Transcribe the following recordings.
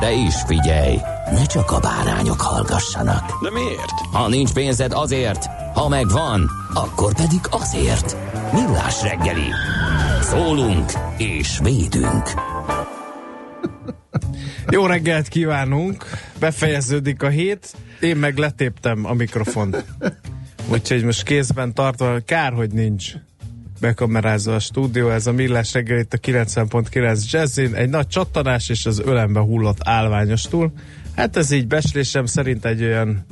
De is figyelj, ne csak a bárányok hallgassanak. De miért? Ha nincs pénzed azért, ha megvan, akkor pedig azért. Millás reggeli. Szólunk és védünk. Jó reggelt kívánunk! Befejeződik a hét, én meg letéptem a mikrofont. Úgyhogy most kézben tartva, kár, hogy nincs bekamerázva a stúdió, ez a Millás reggel itt a 90.9 Jazzin, egy nagy csattanás és az ölembe hullott állványostul. Hát ez így beslésem szerint egy olyan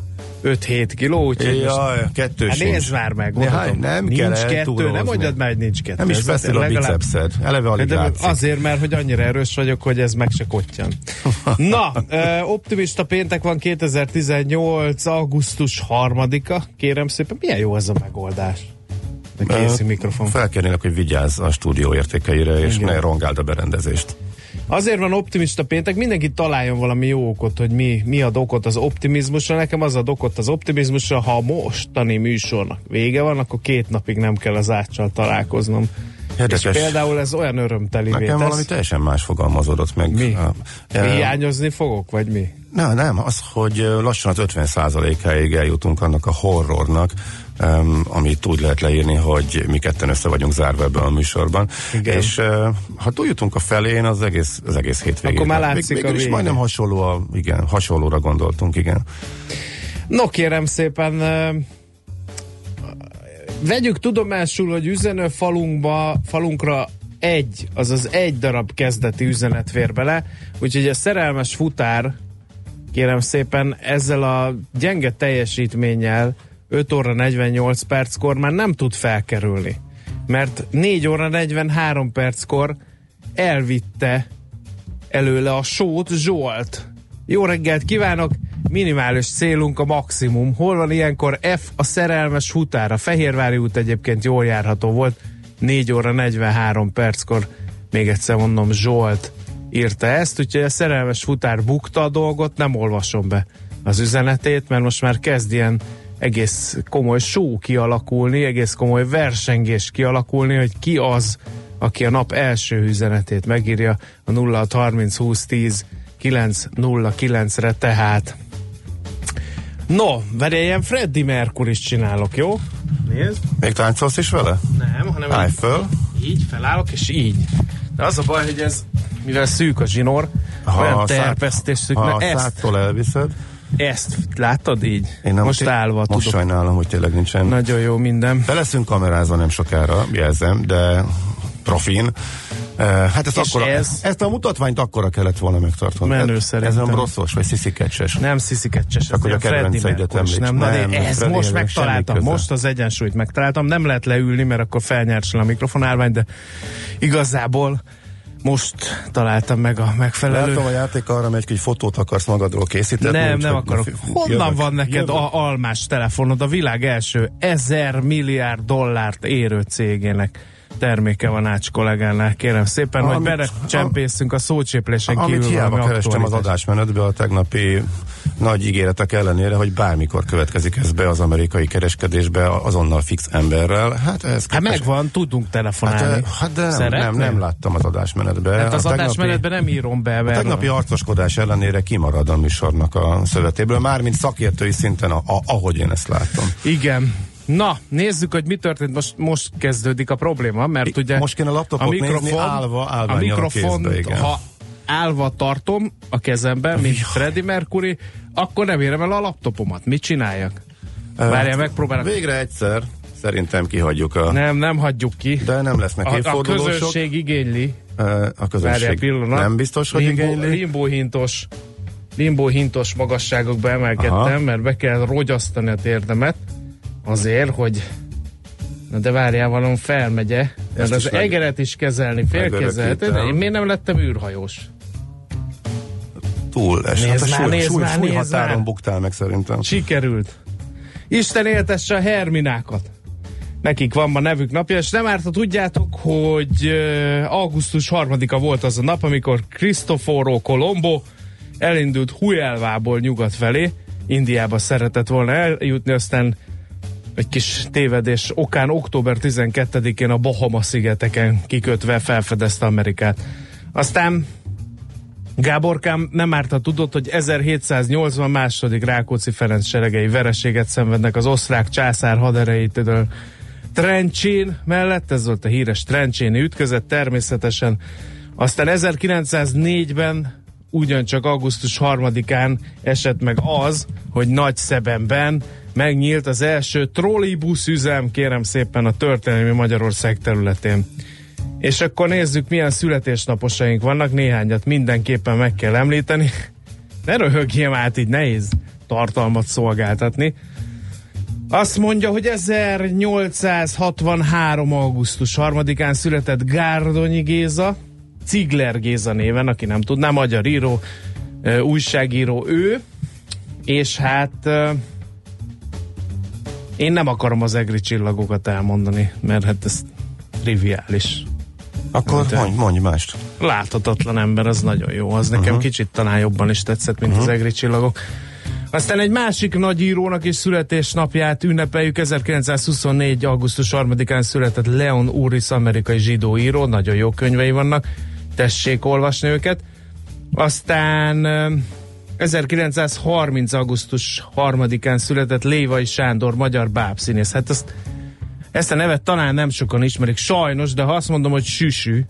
5-7 kiló, úgyhogy Jaj, most, kettő hát nézd már meg, Néhány, mondhatom. nem nincs kell kettő, nem mondjad már, hogy nincs kettő. Nem is beszél a bicepszed. Eleve alig de látszik. azért, mert hogy annyira erős vagyok, hogy ez meg se kottyan. Na, optimista péntek van 2018. augusztus 3-a. Kérem szépen, milyen jó ez a megoldás? Ö, mikrofon. Felkérnélek, hogy vigyázz a stúdió értékeire, és Igen. ne rongáld a berendezést. Azért van optimista péntek, mindenki találjon valami jó okot, hogy mi, mi ad okot az optimizmusra. Nekem az ad okot az optimizmusra, ha a mostani műsornak vége van, akkor két napig nem kell az áccsal találkoznom. Érdekes. És például ez olyan örömteli Nekem valami tesz. teljesen más fogalmazódott meg. Mi? E, Hiányozni fogok, vagy mi? Nem, nem, az, hogy lassan az 50%-áig eljutunk annak a horrornak, um, amit úgy lehet leírni, hogy mi ketten össze vagyunk zárva ebben a műsorban. Igen. És uh, ha túljutunk a felén, az egész, az egész hétvégén. Akkor már látszik Még, a is majdnem hasonló, a, igen, hasonlóra gondoltunk, igen. No kérem szépen, ö, vegyük tudomásul, hogy üzenő falunkba, falunkra egy, azaz egy darab kezdeti üzenet fér bele, úgyhogy a szerelmes futár, kérem szépen, ezzel a gyenge teljesítménnyel 5 óra 48 perckor már nem tud felkerülni. Mert 4 óra 43 perckor elvitte előle a sót Zsolt. Jó reggelt kívánok! Minimális célunk a maximum. Hol van ilyenkor F a szerelmes futára? Fehérvári út egyébként jól járható volt. 4 óra 43 perckor, még egyszer mondom, Zsolt írta ezt, úgyhogy a szerelmes futár bukta a dolgot, nem olvasom be az üzenetét, mert most már kezd ilyen egész komoly show kialakulni, egész komoly versengés kialakulni, hogy ki az, aki a nap első üzenetét megírja a 0630 20 10 909-re tehát. No, várj, ilyen Freddie Mercury is csinálok, jó? Nézd. Még táncolsz is vele? Nem, hanem Állj így, föl. így felállok, és így. De az a baj, hogy ez, mivel szűk a zsinór, olyan a szá- terpesztés szűk, ha mert ezt, elviszed. ezt látod így? Én nem, Most té- állva Most tudok. sajnálom, hogy tényleg nincsen. Nagyon jó minden. Be leszünk kamerázva nem sokára, jelzem, de profin. Hát ezt, akkora, ez? ezt a mutatványt akkora kellett volna megtartani. Menő ez, szerintem. Ez nem rosszos, vagy sziszikecses. Nem sziszikecses, Akkor a kedvenceidet említs. nem, Nem, nem, ez most megtaláltam, most az egyensúlyt megtaláltam, nem lehet leülni, mert akkor felnyersen a mikrofonálvány, de igazából most találtam meg a megfelelő... Látom a játék arra megy, hogy fotót akarsz magadról készíteni. Nem, nem akarok. Honnan Jövök. van neked Jövök. a almás telefonod? A világ első ezer milliárd dollárt érő cégének terméke van Ács kollégánál. Kérem szépen, hogy Amit- belecsempészünk a szócséplésen kívül Amit hiába kerestem az adásmenetbe a tegnapi nagy ígéretek ellenére, hogy bármikor következik ez be az amerikai kereskedésbe azonnal fix emberrel. Hát ez Hát megvan, tudunk Hát, telefonálni. eh, hát de nem, nem, nem láttam az adásmenetbe. Hát az A tegnapi- adásmenetben nem írom be, A tegnapi arcoskodás ellenére kimarad a műsornak a szövetéből, mármint szakértői szinten, a, a, ahogy én ezt látom. Igen. Na, nézzük, hogy mi történt. Most, most kezdődik a probléma, mert ugye Most kéne a laptopot nézni, állva, a igen. ha állva tartom a kezemben, mint Freddie Mercury, akkor nem érem el a laptopomat. Mit csináljak? Várjál, megpróbálok. Végre egyszer szerintem kihagyjuk a... Nem, nem hagyjuk ki. De nem lesznek A, a közönség igényli. A Várjál közönség pillanat. nem biztos, hogy limbo, igényli. limbo hintos limbo hintos magasságokba emelkedtem, Aha. mert be kell rogyasztani a térdemet azért, hogy Na de várjál, valami felmegye, mert az meg- egeret is kezelni, félkezelhet. Én miért nem lettem űrhajós? Túl es. Nézd Hát a már, súly, súly, már, súly határon már. buktál meg szerintem. Sikerült. Isten éltesse a herminákat. Nekik van ma nevük napja, és nem árt, ha tudjátok, hogy augusztus 3-a volt az a nap, amikor Cristoforo Colombo elindult Huelvából nyugat felé, Indiába szeretett volna eljutni, aztán egy kis tévedés okán október 12-én a Bahama szigeteken kikötve felfedezte Amerikát. Aztán Gáborkám nem árt, ha tudod, hogy 1780 második Rákóczi Ferenc seregei vereséget szenvednek az osztrák császár haderejétől Trencsén mellett, ez volt a híres Trencséni ütközet természetesen. Aztán 1904-ben ugyancsak augusztus 3-án esett meg az, hogy Nagy Szebenben megnyílt az első trollibusz üzem, kérem szépen, a történelmi Magyarország területén. És akkor nézzük, milyen születésnaposaink vannak, néhányat mindenképpen meg kell említeni. Ne röhögjél át, így nehéz tartalmat szolgáltatni. Azt mondja, hogy 1863. augusztus 3-án született Gárdonyi Géza, Cigler Géza néven, aki nem tudná, magyar író, újságíró ő, és hát én nem akarom az egri csillagokat elmondani, mert hát ez triviális. Akkor mondj, mondj mást. láthatatlan ember, az nagyon jó. Az nekem uh-huh. kicsit talán jobban is tetszett, mint uh-huh. az egri csillagok. Aztán egy másik nagy írónak is születésnapját ünnepeljük. 1924. augusztus 3-án született Leon Uris, amerikai zsidó író. Nagyon jó könyvei vannak. Tessék olvasni őket. Aztán 1930. augusztus 3-án született Lévai Sándor, magyar bábszínész. Hát ezt, ezt a nevet talán nem sokan ismerik, sajnos, de ha azt mondom, hogy Süsű,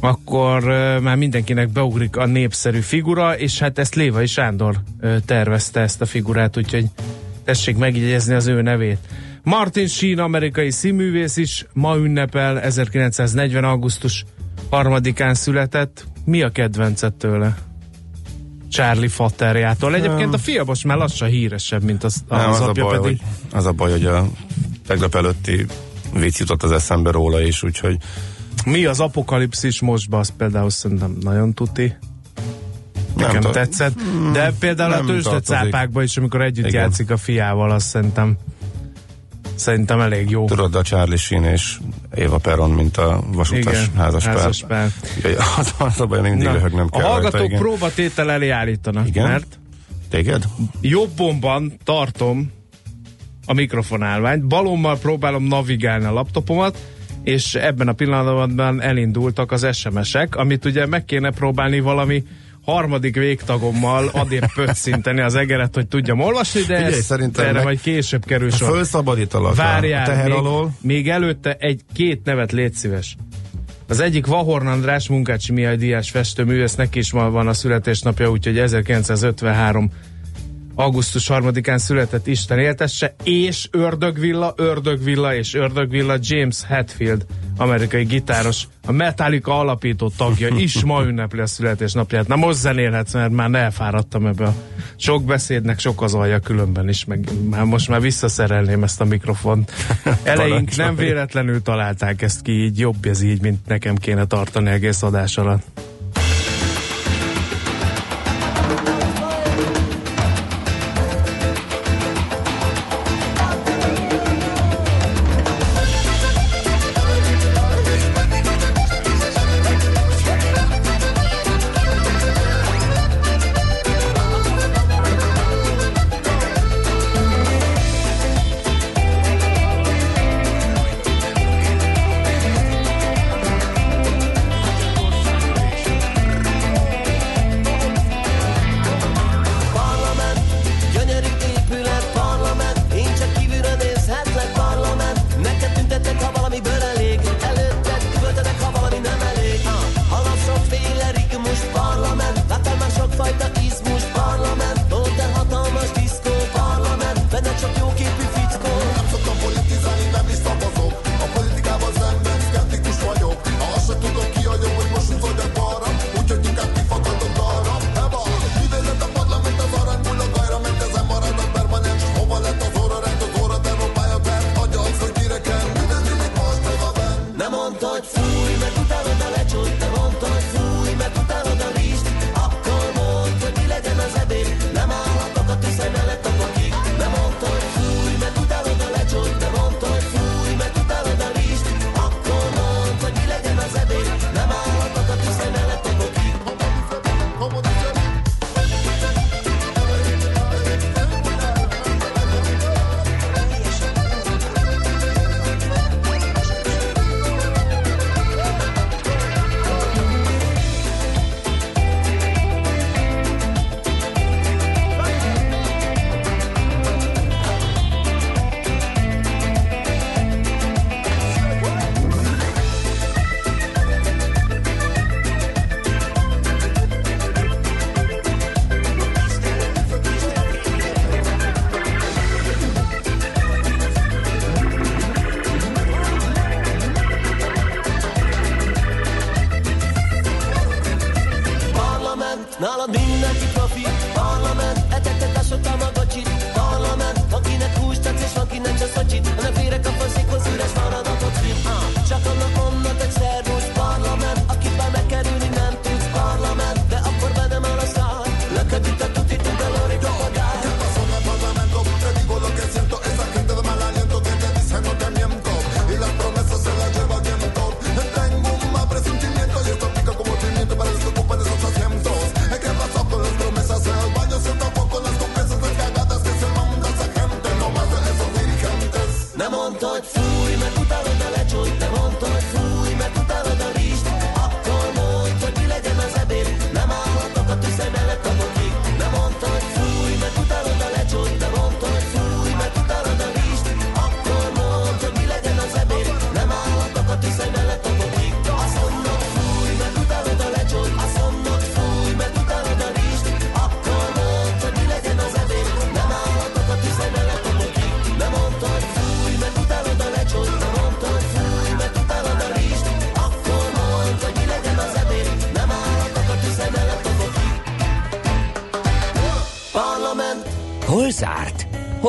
akkor uh, már mindenkinek beugrik a népszerű figura, és hát ezt Lévai Sándor uh, tervezte ezt a figurát, úgyhogy tessék megjegyezni az ő nevét. Martin Sheen, amerikai színművész is ma ünnepel, 1940. augusztus 3-án született. Mi a kedvencet tőle? Charlie Fatterjától. Egyébként a fia most már lassan híresebb, mint az, Nem, az az, a apja baj, pedig. hogy, az a baj, hogy a tegnap előtti vicc jutott az eszembe róla is, úgyhogy Mi az apokalipszis mostban, az például szerintem nagyon tuti. Nekem ta- tetszett. De például a nem tőzsdecápákban is, amikor együtt Igen. játszik a fiával, azt szerintem szerintem elég jó. Tudod, a Charlie Sheen és Éva Perron, mint a vasutas Igen, házaspár. házaspár. Az, az a baj, mindig röhögnem a kell hallgatók rajta, próbatétel elé állítanak, Igen? mert Téged? jobbomban tartom a mikrofonálványt, balommal próbálom navigálni a laptopomat, és ebben a pillanatban elindultak az SMS-ek, amit ugye meg kéne próbálni valami harmadik végtagommal adébb pöccinteni az egeret, hogy tudjam olvasni, de Figyelj, ez, szerintem erre meg- majd később kerül sor. Fölszabadítalak a Várjál, teher még, alól. még előtte egy két nevet légy szíves. Az egyik Vahorn András, Munkácsi Mihály Díjas festőművész, neki is ma van a születésnapja, úgyhogy 1953 augusztus 3-án született Isten éltesse, és Ördögvilla, Ördögvilla és Ördögvilla James Hetfield, amerikai gitáros, a Metallica alapító tagja is ma ünnepli a születésnapját. Na most zenélhetsz, mert már elfáradtam ebbe a sok beszédnek, sok az alja különben is, meg már most már visszaszerelném ezt a mikrofont. Eleink nem véletlenül találták ezt ki, így jobb ez így, mint nekem kéne tartani egész adás alatt.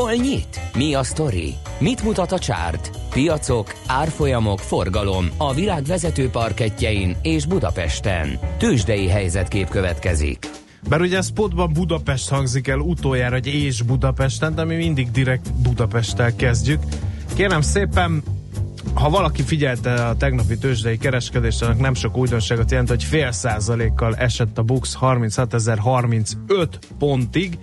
Hol nyit? Mi a sztori? Mit mutat a csárt? Piacok, árfolyamok, forgalom a világ vezető parketjein és Budapesten. Tősdei helyzetkép következik. Bár ugye spotban Budapest hangzik el utoljára, hogy és Budapesten, de mi mindig direkt Budapesttel kezdjük. Kérem szépen, ha valaki figyelte a tegnapi tőzsdei kereskedést, annak nem sok újdonságot jelent, hogy fél százalékkal esett a Bux 36.035 pontig,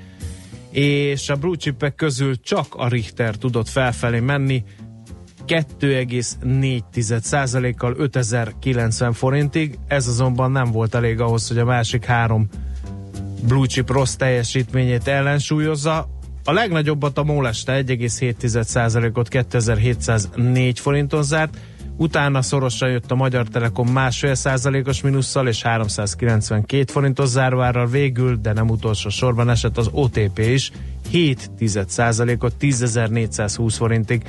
és a blue chipek közül csak a Richter tudott felfelé menni, 2,4%-kal 5090 forintig. Ez azonban nem volt elég ahhoz, hogy a másik három blue chip rossz teljesítményét ellensúlyozza. A legnagyobbat a MOL este 1,7%-ot 2704 forinton zárt, utána szorosan jött a Magyar Telekom másfél százalékos minusszal és 392 forintos zárvárral végül, de nem utolsó sorban esett az OTP is 7 ot 10.420 forintig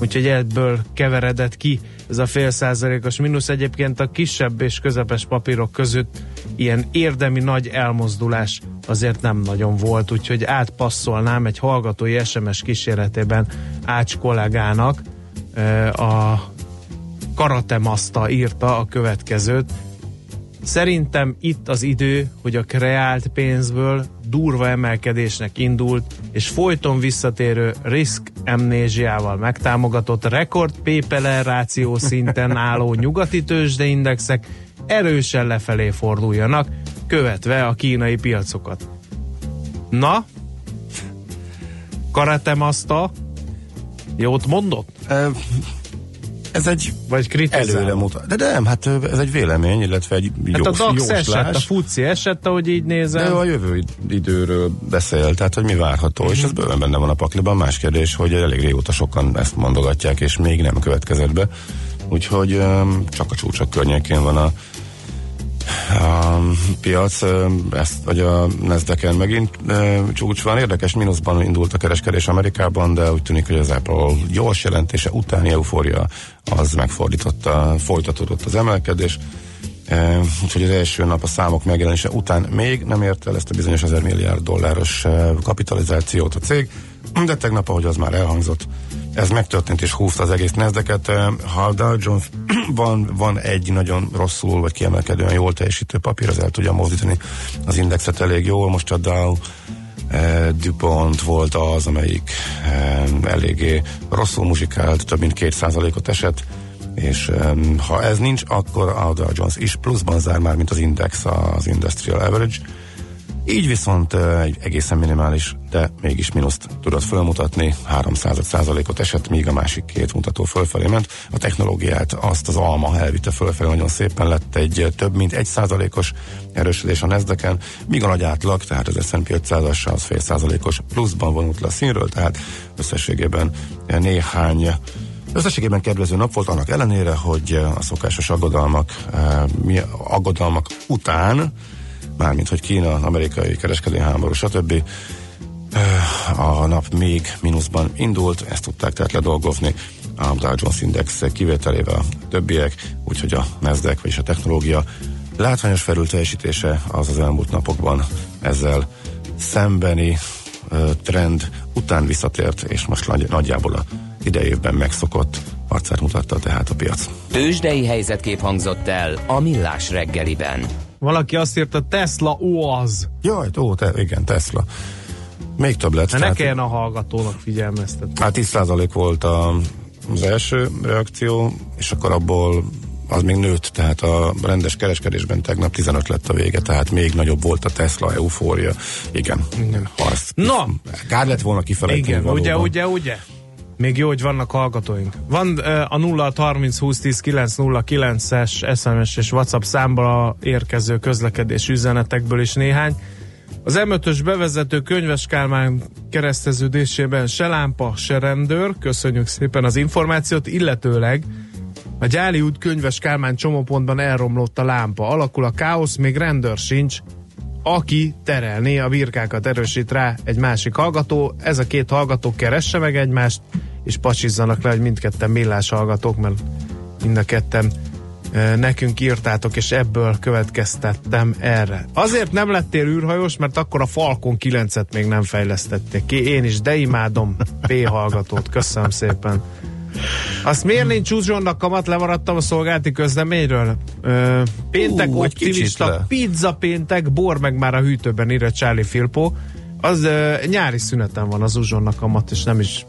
úgyhogy ebből keveredett ki ez a fél százalékos mínusz. Egyébként a kisebb és közepes papírok között ilyen érdemi nagy elmozdulás azért nem nagyon volt, úgyhogy átpasszolnám egy hallgatói SMS kíséretében Ács kollégának a Karatemaszta írta a következőt. Szerintem itt az idő, hogy a kreált pénzből durva emelkedésnek indult, és folyton visszatérő risk amnéziával megtámogatott rekord PPL ráció szinten álló nyugati tőzsdeindexek erősen lefelé forduljanak, követve a kínai piacokat. Na, Karatemaszta, jót mondott? Ez egy Vagy kritizáló? előre mutat. De nem, hát ez egy vélemény, illetve egy Hát jós, a DAX jóslás. esett, a FUCI esett, ahogy így De ő nézem. a jövő id- időről beszél, tehát hogy mi várható, és ez bőven benne van a pakliban. Más kérdés, hogy elég régóta sokan ezt mondogatják, és még nem következett be. Úgyhogy öm, csak a csúcsok környékén van a, a piac, ezt, vagy a nasdaq megint öm, csúcs van. Érdekes, mínuszban indult a kereskedés Amerikában, de úgy tűnik, hogy az Apple gyors jelentése utáni eufória az megfordította, folytatódott az emelkedés. E, úgyhogy az első nap a számok megjelenése után még nem érte el ezt a bizonyos 1000 milliárd dolláros kapitalizációt a cég, de tegnap, ahogy az már elhangzott, ez megtörtént és húzta az egész nezdeket. Ha a Dow Jones van, van egy nagyon rosszul vagy kiemelkedően jól teljesítő papír, az el tudja mozdítani az indexet elég jól. Most a Dow e, DuPont volt az, amelyik e, eléggé rosszul muzsikált, több mint két százalékot esett, és um, ha ez nincs, akkor a Dow Jones is pluszban zár már, mint az index, az Industrial Average. Így viszont egy egészen minimális, de mégis mínuszt tudott fölmutatni, 300 százalékot esett, míg a másik két mutató fölfelé ment. A technológiát azt az alma elvitte fölfelé nagyon szépen, lett egy több mint egy százalékos erősödés a nasdaq míg a nagy átlag, tehát az S&P 500-as az fél százalékos pluszban vonult le a színről, tehát összességében néhány Összességében kedvező nap volt annak ellenére, hogy eh, a szokásos aggodalmak, eh, mi aggodalmak után, mármint hogy Kína, amerikai kereskedelmi háború, stb. eh, a nap még mínuszban indult, ezt tudták tehát ledolgozni a Dow Jones Index kivételével a többiek, úgyhogy a Nasdaq, vagyis a technológia látványos felülteljesítése az az elmúlt napokban ezzel szembeni trend után visszatért, és most nagy, nagyjából a idejében megszokott arcát mutatta tehát a piac. Tőzsdei helyzetkép hangzott el a Millás reggeliben. Valaki azt írta, Tesla OAZ. Jaj, ó, te, igen, Tesla. Még több lett. Ne tehát- kelljen a hallgatónak figyelmeztetni. Hát 10% volt a, az első reakció, és akkor abból az még nőtt, tehát a rendes kereskedésben tegnap 15 lett a vége, tehát még nagyobb volt a Tesla eufória. Igen. Igen. Ha ezt Na! Kár lett volna kifelejteni Igen, valóban. ugye, ugye, ugye? Még jó, hogy vannak hallgatóink. Van a 0 30 20 10 909 es SMS és WhatsApp számba érkező közlekedés üzenetekből is néhány. Az M5-ös bevezető könyves Kálmán kereszteződésében se lámpa, se rendőr, köszönjük szépen az információt, illetőleg a Gyáli út könyves Kálmán csomópontban elromlott a lámpa. Alakul a káosz, még rendőr sincs, aki terelné a birkákat, erősít rá egy másik hallgató. Ez a két hallgató keresse meg egymást, és pacsizzanak le, hogy mindketten millás hallgatók, mert mind a ketten e, nekünk írtátok, és ebből következtettem erre. Azért nem lettél űrhajós, mert akkor a Falcon 9-et még nem fejlesztették ki. Én is, de imádom P hallgatót. Köszönöm szépen. Azt miért nincs uzsonnak kamat? Lemaradtam a szolgálati közleményről. Ö, péntek Ú, optimista, pizza péntek, bor meg már a hűtőben írja Charlie Filpo. Az ö, nyári szüneten van az uzsonnak kamat, és nem is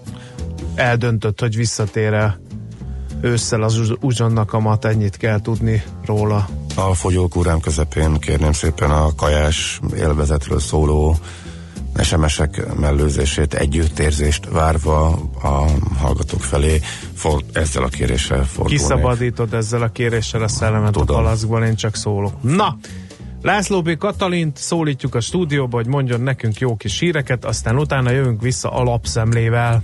eldöntött, hogy visszatér-e ősszel az uz- uzsonnak kamat, ennyit kell tudni róla. A fogyókúrám közepén kérném szépen a kajás élvezetről szóló SMS-ek mellőzését, együttérzést várva a hallgatók felé for, ezzel a kéréssel fordulnék. Kiszabadítod ezzel a kéréssel a szellemet Tudom. a palackból, én csak szólok. Na, László B. Katalint szólítjuk a stúdióba, hogy mondjon nekünk jó kis híreket, aztán utána jövünk vissza alapszemlével.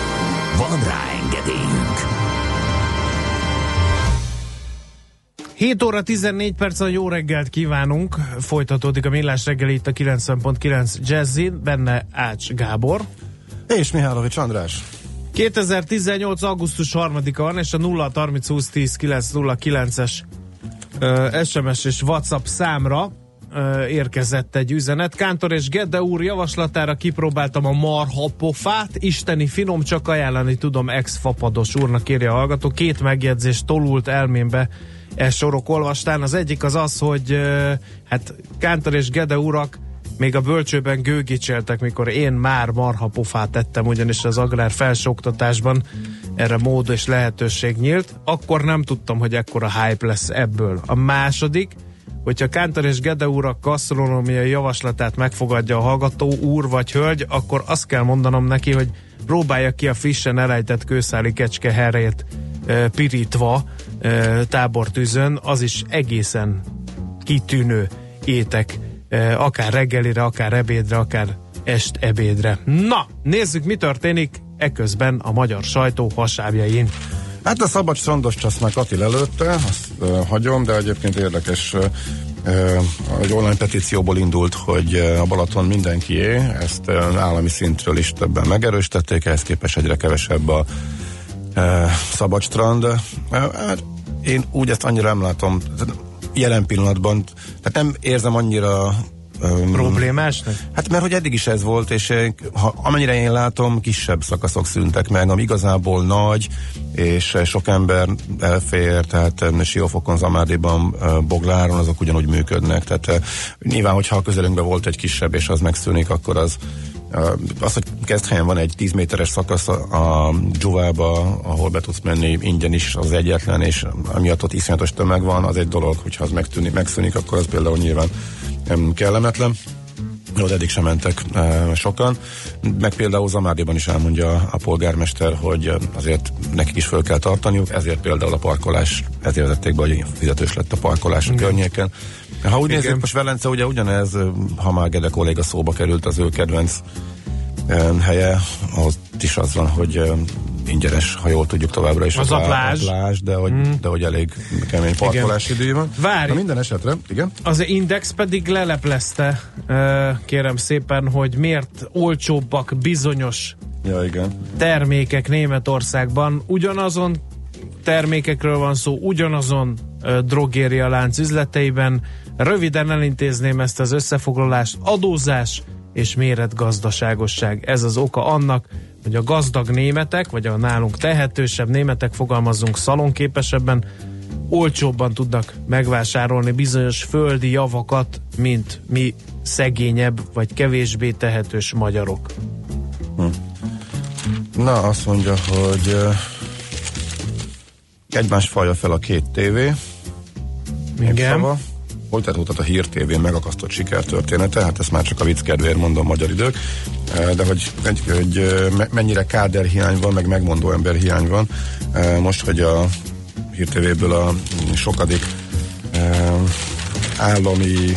Van rá engedélyünk! 7 óra 14 perc a jó reggelt kívánunk. Folytatódik a millás reggeli itt a 90.9 Jazzin, benne Ács Gábor. És Mihálovics András. 2018. augusztus 3-a van, és a 0 30 20 10 909-es ö, SMS és WhatsApp számra érkezett egy üzenet. Kántor és Gedde úr javaslatára kipróbáltam a marha pofát. Isteni finom, csak ajánlani tudom ex-fapados úrnak írja a hallgató. Két megjegyzés tolult elmémbe e sorok olvastán. Az egyik az az, hogy hát Kántor és Gede urak még a bölcsőben gőgicseltek, mikor én már marha pofát tettem, ugyanis az agrár felsőoktatásban erre mód és lehetőség nyílt. Akkor nem tudtam, hogy ekkora hype lesz ebből. A második, hogyha Kántor és Gede urak gasztronómiai javaslatát megfogadja a hallgató úr vagy hölgy, akkor azt kell mondanom neki, hogy próbálja ki a frissen elejtett kőszáli kecske herét e, pirítva e, tábortűzön, az is egészen kitűnő étek, eh, akár reggelire, akár ebédre, akár est ebédre. Na, nézzük, mi történik eközben a magyar sajtó hasábjain. Hát a szabad strandos csasz már Katil előtte, azt uh, hagyom, de egyébként érdekes, uh, egy online petícióból indult, hogy a Balaton mindenkié, ezt állami szintről is többen megerősítették, ehhez képest egyre kevesebb a uh, szabad strand. Hát én úgy ezt annyira nem látom, jelen pillanatban, tehát nem érzem annyira um, Problémásnak? Hát mert hogy eddig is ez volt, és eh, ha, amennyire én látom, kisebb szakaszok szűntek meg, ami igazából nagy, és eh, sok ember elfér, tehát eh, Siófokon, Zamádiban, eh, Bogláron, azok ugyanúgy működnek. Tehát eh, nyilván, hogyha a közelünkben volt egy kisebb, és az megszűnik, akkor az az, hogy Keszthelyen van egy 10 méteres szakasz a a Dzsuvába, ahol be tudsz menni ingyen is az egyetlen, és amiatt ott iszonyatos tömeg van, az egy dolog, hogyha az megtűnik, megszűnik, akkor az például nyilván em, kellemetlen. ott eddig sem mentek e, sokan. Meg például Zamádiban is elmondja a polgármester, hogy e, azért nekik is föl kell tartaniuk, ezért például a parkolás, ezért vezették be, hogy fizetős lett a parkolás a környéken. Ha úgy Igen. nézzük, most Velence ugye ugyanez, e, ha már Gede kolléga szóba került, az ő kedvenc helye, ott is az van, hogy ingyenes, ha jól tudjuk továbbra is. Az a lá- plázs. A plázs de, hogy, mm. de hogy elég kemény parkolási díj van. Várj. Na minden esetre, igen. Az Index pedig leleplezte, kérem szépen, hogy miért olcsóbbak bizonyos Ja, igen. termékek Németországban. Ugyanazon termékekről van szó, ugyanazon drogéria lánc üzleteiben. Röviden elintézném ezt az összefoglalást. Adózás és méretgazdaságosság. Ez az oka annak, hogy a gazdag németek, vagy a nálunk tehetősebb németek, fogalmazzunk szalonképesebben, olcsóbban tudnak megvásárolni bizonyos földi javakat, mint mi szegényebb vagy kevésbé tehetős magyarok. Na, azt mondja, hogy uh, egymás falja fel a két tévé. Népszava. Folytatódhat a Hír TV megakasztott sikertörténete, hát ezt már csak a vicc kedvéért mondom magyar idők, Eh, de hogy, hogy, hogy eh, me- mennyire káder hiány van, meg megmondó ember hiány van. Eh, Most, hogy a Hír TV-ből a sokadik állami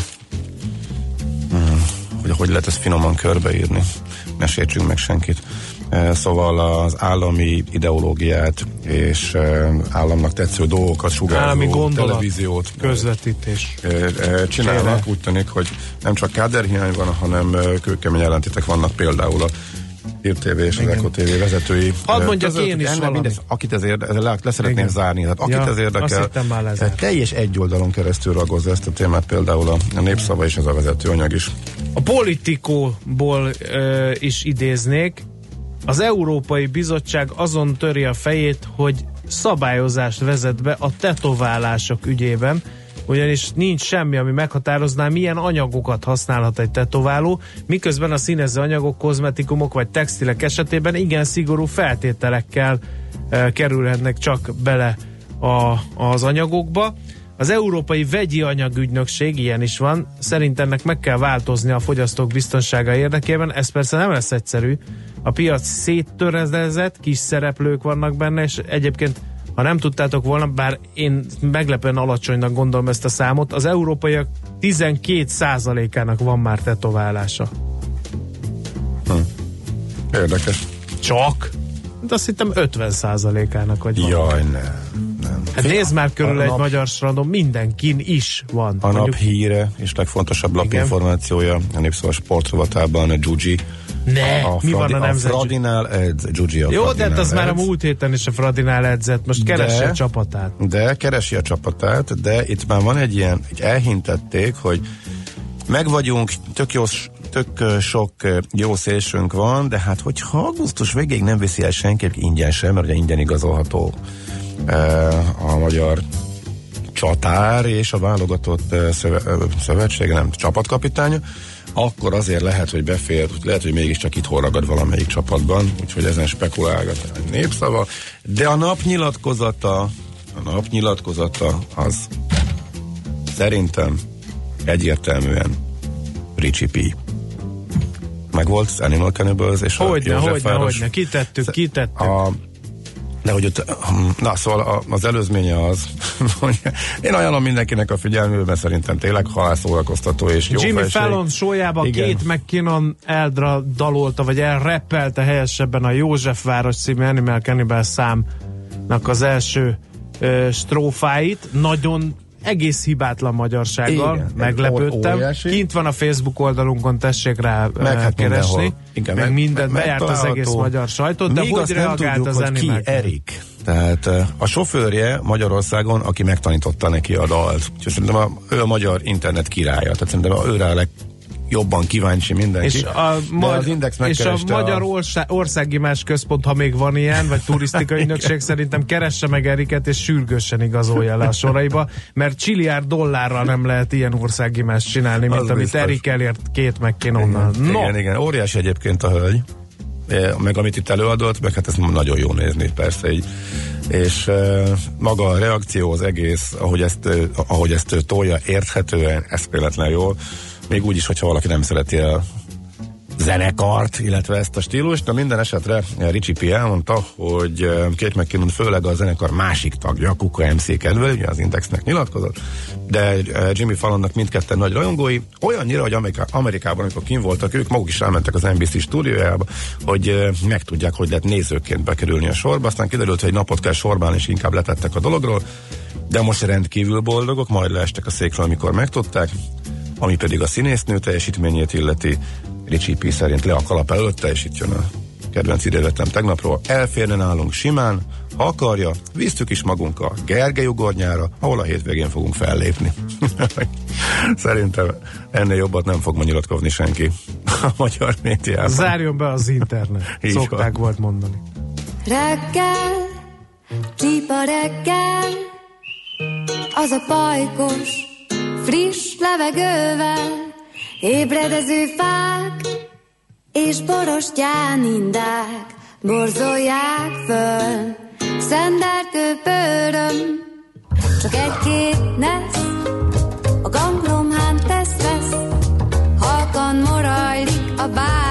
hogy hogy lehet ezt finoman körbeírni, ne sértsünk meg senkit. E, Szóval az állami ideológiát és e, államnak tetsző dolgokat Állami sugárzó gondolat. televíziót e, Közvetítés. csinálnak. Úgy tűnik, hogy nem csak káderhiány van, hanem kőkemény ellentétek vannak például a Hír TV és az Eko TV vezetői. Hadd mondjak között. én is Ennek mindez, akit ez érdekel, le, le szeretném Igen. zárni. Tehát akit Ja, ez érdekel, teljes egy oldalon keresztül ragozza ezt a témát, például a, a népszava és ez a vezetőanyag is. A politikóból ö, is idéznék, az Európai Bizottság azon töri a fejét, hogy szabályozást vezet be a tetoválások ügyében, ugyanis nincs semmi, ami meghatározná, milyen anyagokat használhat egy tetováló, miközben a színező anyagok, kozmetikumok vagy textilek esetében igen szigorú feltételekkel e, kerülhetnek csak bele a, az anyagokba. Az Európai Vegyi Anyagügynökség, ilyen is van, szerint ennek meg kell változni a fogyasztók biztonsága érdekében, ez persze nem lesz egyszerű. A piac széttörezett, kis szereplők vannak benne, és egyébként ha nem tudtátok volna, bár én meglepően alacsonynak gondolom ezt a számot, az európaiak 12%-ának van már tetoválása. Érdekes. Csak? De azt hittem 50%-ának vagy. Jaj, nem. Hát nézd már körül a egy nap- magyar strandon, mindenkin is van. A nap híre és legfontosabb lapinformációja a Népszava sportrovatában a Gyugyi. ne, a mi van a a nemzet? Fradinál edz, Gyugyi a Jó, de hát az már a edz. múlt héten is a Fradinál edzett, most keresse De- a csapatát. De keresi a csapatát, de itt már van egy ilyen, így elhintették, hogy meg vagyunk, tök jó, tök sok jó szélsőnk van, de hát hogyha augusztus végéig nem viszi el senki, ingyen sem, mert ugye ingyen igazolható a magyar csatár és a válogatott szöve, szövetség, nem csapatkapitánya, akkor azért lehet, hogy befér, lehet, hogy mégiscsak itt ragad valamelyik csapatban, úgyhogy ezen spekulálgat a népszava, de a nap nyilatkozata, a nap nyilatkozata az szerintem egyértelműen Richie P. Meg volt az Animal Cannibals és a Hogyne, József hogyne, hogyne, kitettük, kitettük. A, de hogy ott, na szóval az előzménye az, hogy én ajánlom mindenkinek a figyelmébe, mert szerintem tényleg halálszórakoztató és jó Jimmy felség. Fallon sójába Igen. két McKinnon eldra dalolta, vagy elreppelte helyesebben a Józsefváros című Animal Cannibal számnak az első ö, strófáit. Nagyon egész hibátlan magyarsággal, Igen, meglepődtem. óriási. Kint van a Facebook oldalunkon, tessék rá Meg ö, hát keresni. mindenhol. Igen, meg, meg- mindent, meg- bejárt az egész magyar sajtot, de Még hogy reagált tudjuk, az hogy ki Erik. Tehát eh, a sofőrje Magyarországon, aki megtanította neki a dalt. Úgyhogy szerintem a, ő a magyar internet királya. Tehát szerintem ő rá leg jobban kíváncsi mindenki. És a, De ma- az Index és a Magyar Ország, Országimás Központ, ha még van ilyen, vagy turisztikai ügynökség, szerintem keresse meg Eriket, és sürgősen igazolja le a soraiba, mert csiliárd dollárral nem lehet ilyen országimást csinálni, mint Az amit biztos. Erik elért két McKinnonnal. No, Igen, igen, óriási egyébként a hölgy, meg amit itt előadott, meg hát ez nagyon jó nézni, persze így. És e, maga a reakció, az egész, ahogy ezt, ahogy ezt tolja érthetően, eszméletlen jól, még úgy is, hogyha valaki nem szereti a zenekart, illetve ezt a stílust, de minden esetre Ricsi P. elmondta, hogy Kate McKinnon főleg a zenekar másik tagja, Kuka MC kedvel, ugye az Indexnek nyilatkozott, de Jimmy Fallonnak mindketten nagy rajongói, olyannyira, hogy Amerikában, amikor kim voltak, ők maguk is elmentek az NBC stúdiójába, hogy megtudják, hogy lehet nézőként bekerülni a sorba, aztán kiderült, hogy napot kell sorbán, és inkább letettek a dologról, de most rendkívül boldogok, majd leestek a székről, amikor megtudták, ami pedig a színésznő teljesítményét illeti, Ricsi P. szerint le a kalap előtte, és itt jön a kedvenc idézetem tegnapról. Elférne nálunk simán, ha akarja, víztük is magunkkal Gergely ugornyára, ahol a hétvégén fogunk fellépni. Szerintem ennél jobbat nem fog ma nyilatkozni senki a magyar médiában. Zárjon be az internet. Így Szokták van. volt mondani. Reggel, csípa reggel, az a pajkos, friss levegővel, ébredező fák és borostyán indák borzolják föl. Szendertő pöröm, csak egy-két nesz, a ganglomhán tesz vesz, halkan morajlik a város,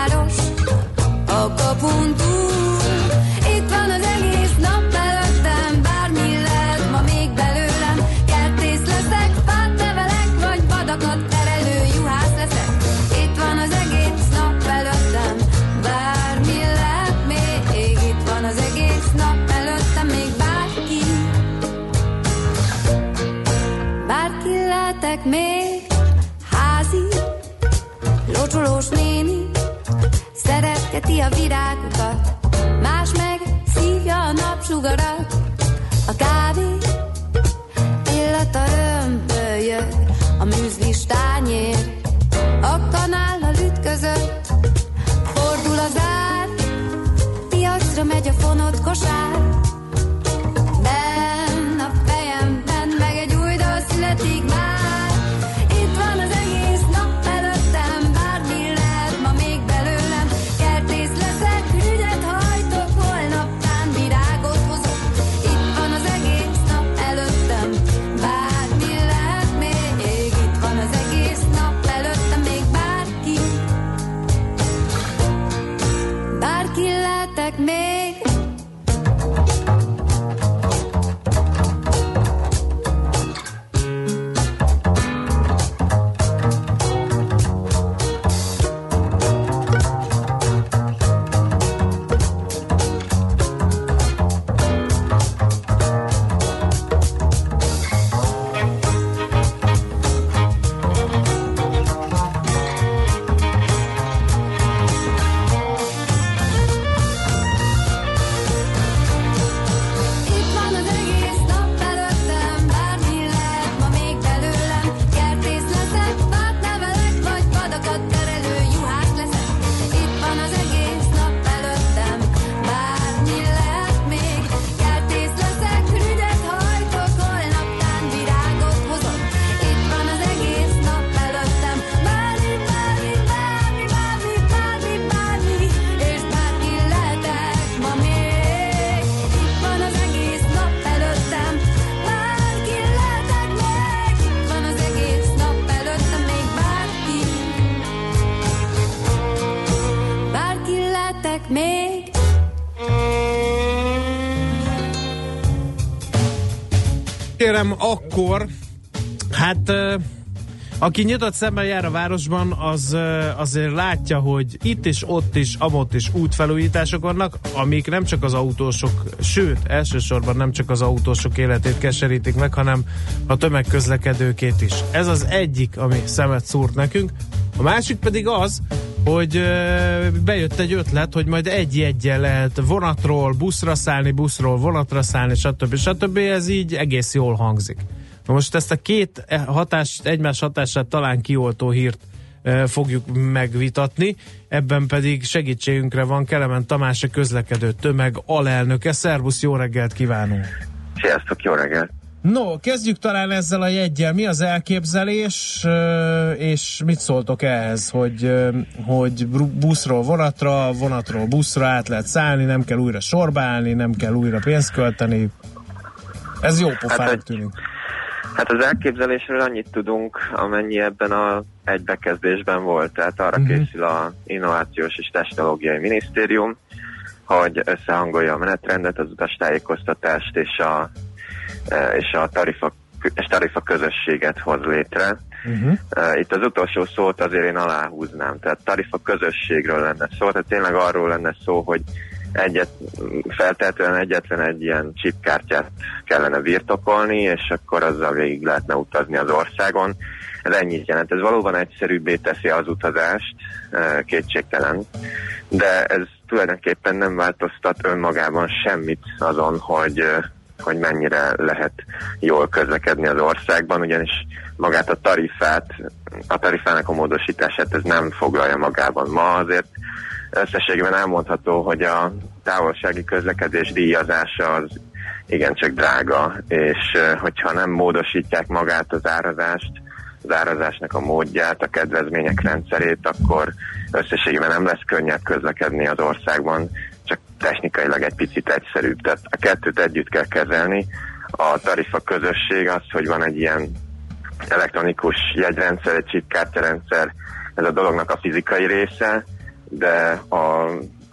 locsolós néni, szeretgeti a virágokat, más meg szívja a napsugarat, Kérem, akkor, hát aki nyitott szemmel jár a városban, az azért látja, hogy itt is, ott is, amott is útfelújítások vannak, amik nem csak az autósok, sőt, elsősorban nem csak az autósok életét keserítik meg, hanem a tömegközlekedőkét is. Ez az egyik, ami szemet szúrt nekünk. A másik pedig az, hogy bejött egy ötlet, hogy majd egy jegyen lehet vonatról buszra szállni, buszról vonatra szállni, stb. stb. Ez így egész jól hangzik. Most ezt a két hatás, egymás hatását talán kioltó hírt fogjuk megvitatni, ebben pedig segítségünkre van Kelemen Tamás, a közlekedő tömeg alelnöke. Szervusz, jó reggelt kívánunk! Sziasztok, jó reggelt! No, kezdjük talán ezzel a jeggyel. Mi az elképzelés, és mit szóltok ehhez, hogy, hogy buszról vonatra, vonatról buszra át lehet szállni, nem kell újra sorbálni, nem kell újra pénzt költeni. Ez jó pofának hogy- tűnik. Hát az elképzelésről annyit tudunk, amennyi ebben a egy bekezdésben volt. Tehát arra uh-huh. készül a Innovációs és Technológiai Minisztérium, hogy összehangolja a menetrendet, az utastájékoztatást és a, és a tarifa, és tarifa közösséget hoz létre. Uh-huh. E, Itt az utolsó szót azért én aláhúznám, tehát tarifa közösségről lenne szó, tehát tényleg arról lenne szó, hogy egyet, feltétlenül egyetlen egy ilyen chipkártyát kellene birtokolni, és akkor azzal végig lehetne utazni az országon. Ez ennyit jelent. Ez valóban egyszerűbbé teszi az utazást, eh, kétségtelen, de ez tulajdonképpen nem változtat önmagában semmit azon, hogy hogy mennyire lehet jól közlekedni az országban, ugyanis magát a tarifát, a tarifának a módosítását ez nem foglalja magában. Ma azért összességében elmondható, hogy a távolsági közlekedés díjazása az igencsak drága, és hogyha nem módosítják magát az árazást, az árazásnak a módját, a kedvezmények rendszerét, akkor összességében nem lesz könnyebb közlekedni az országban, technikailag egy picit egyszerűbb. Tehát a kettőt együtt kell kezelni. A tarifa közösség az, hogy van egy ilyen elektronikus jegyrendszer, egy chipkártyarendszer, ez a dolognak a fizikai része, de a,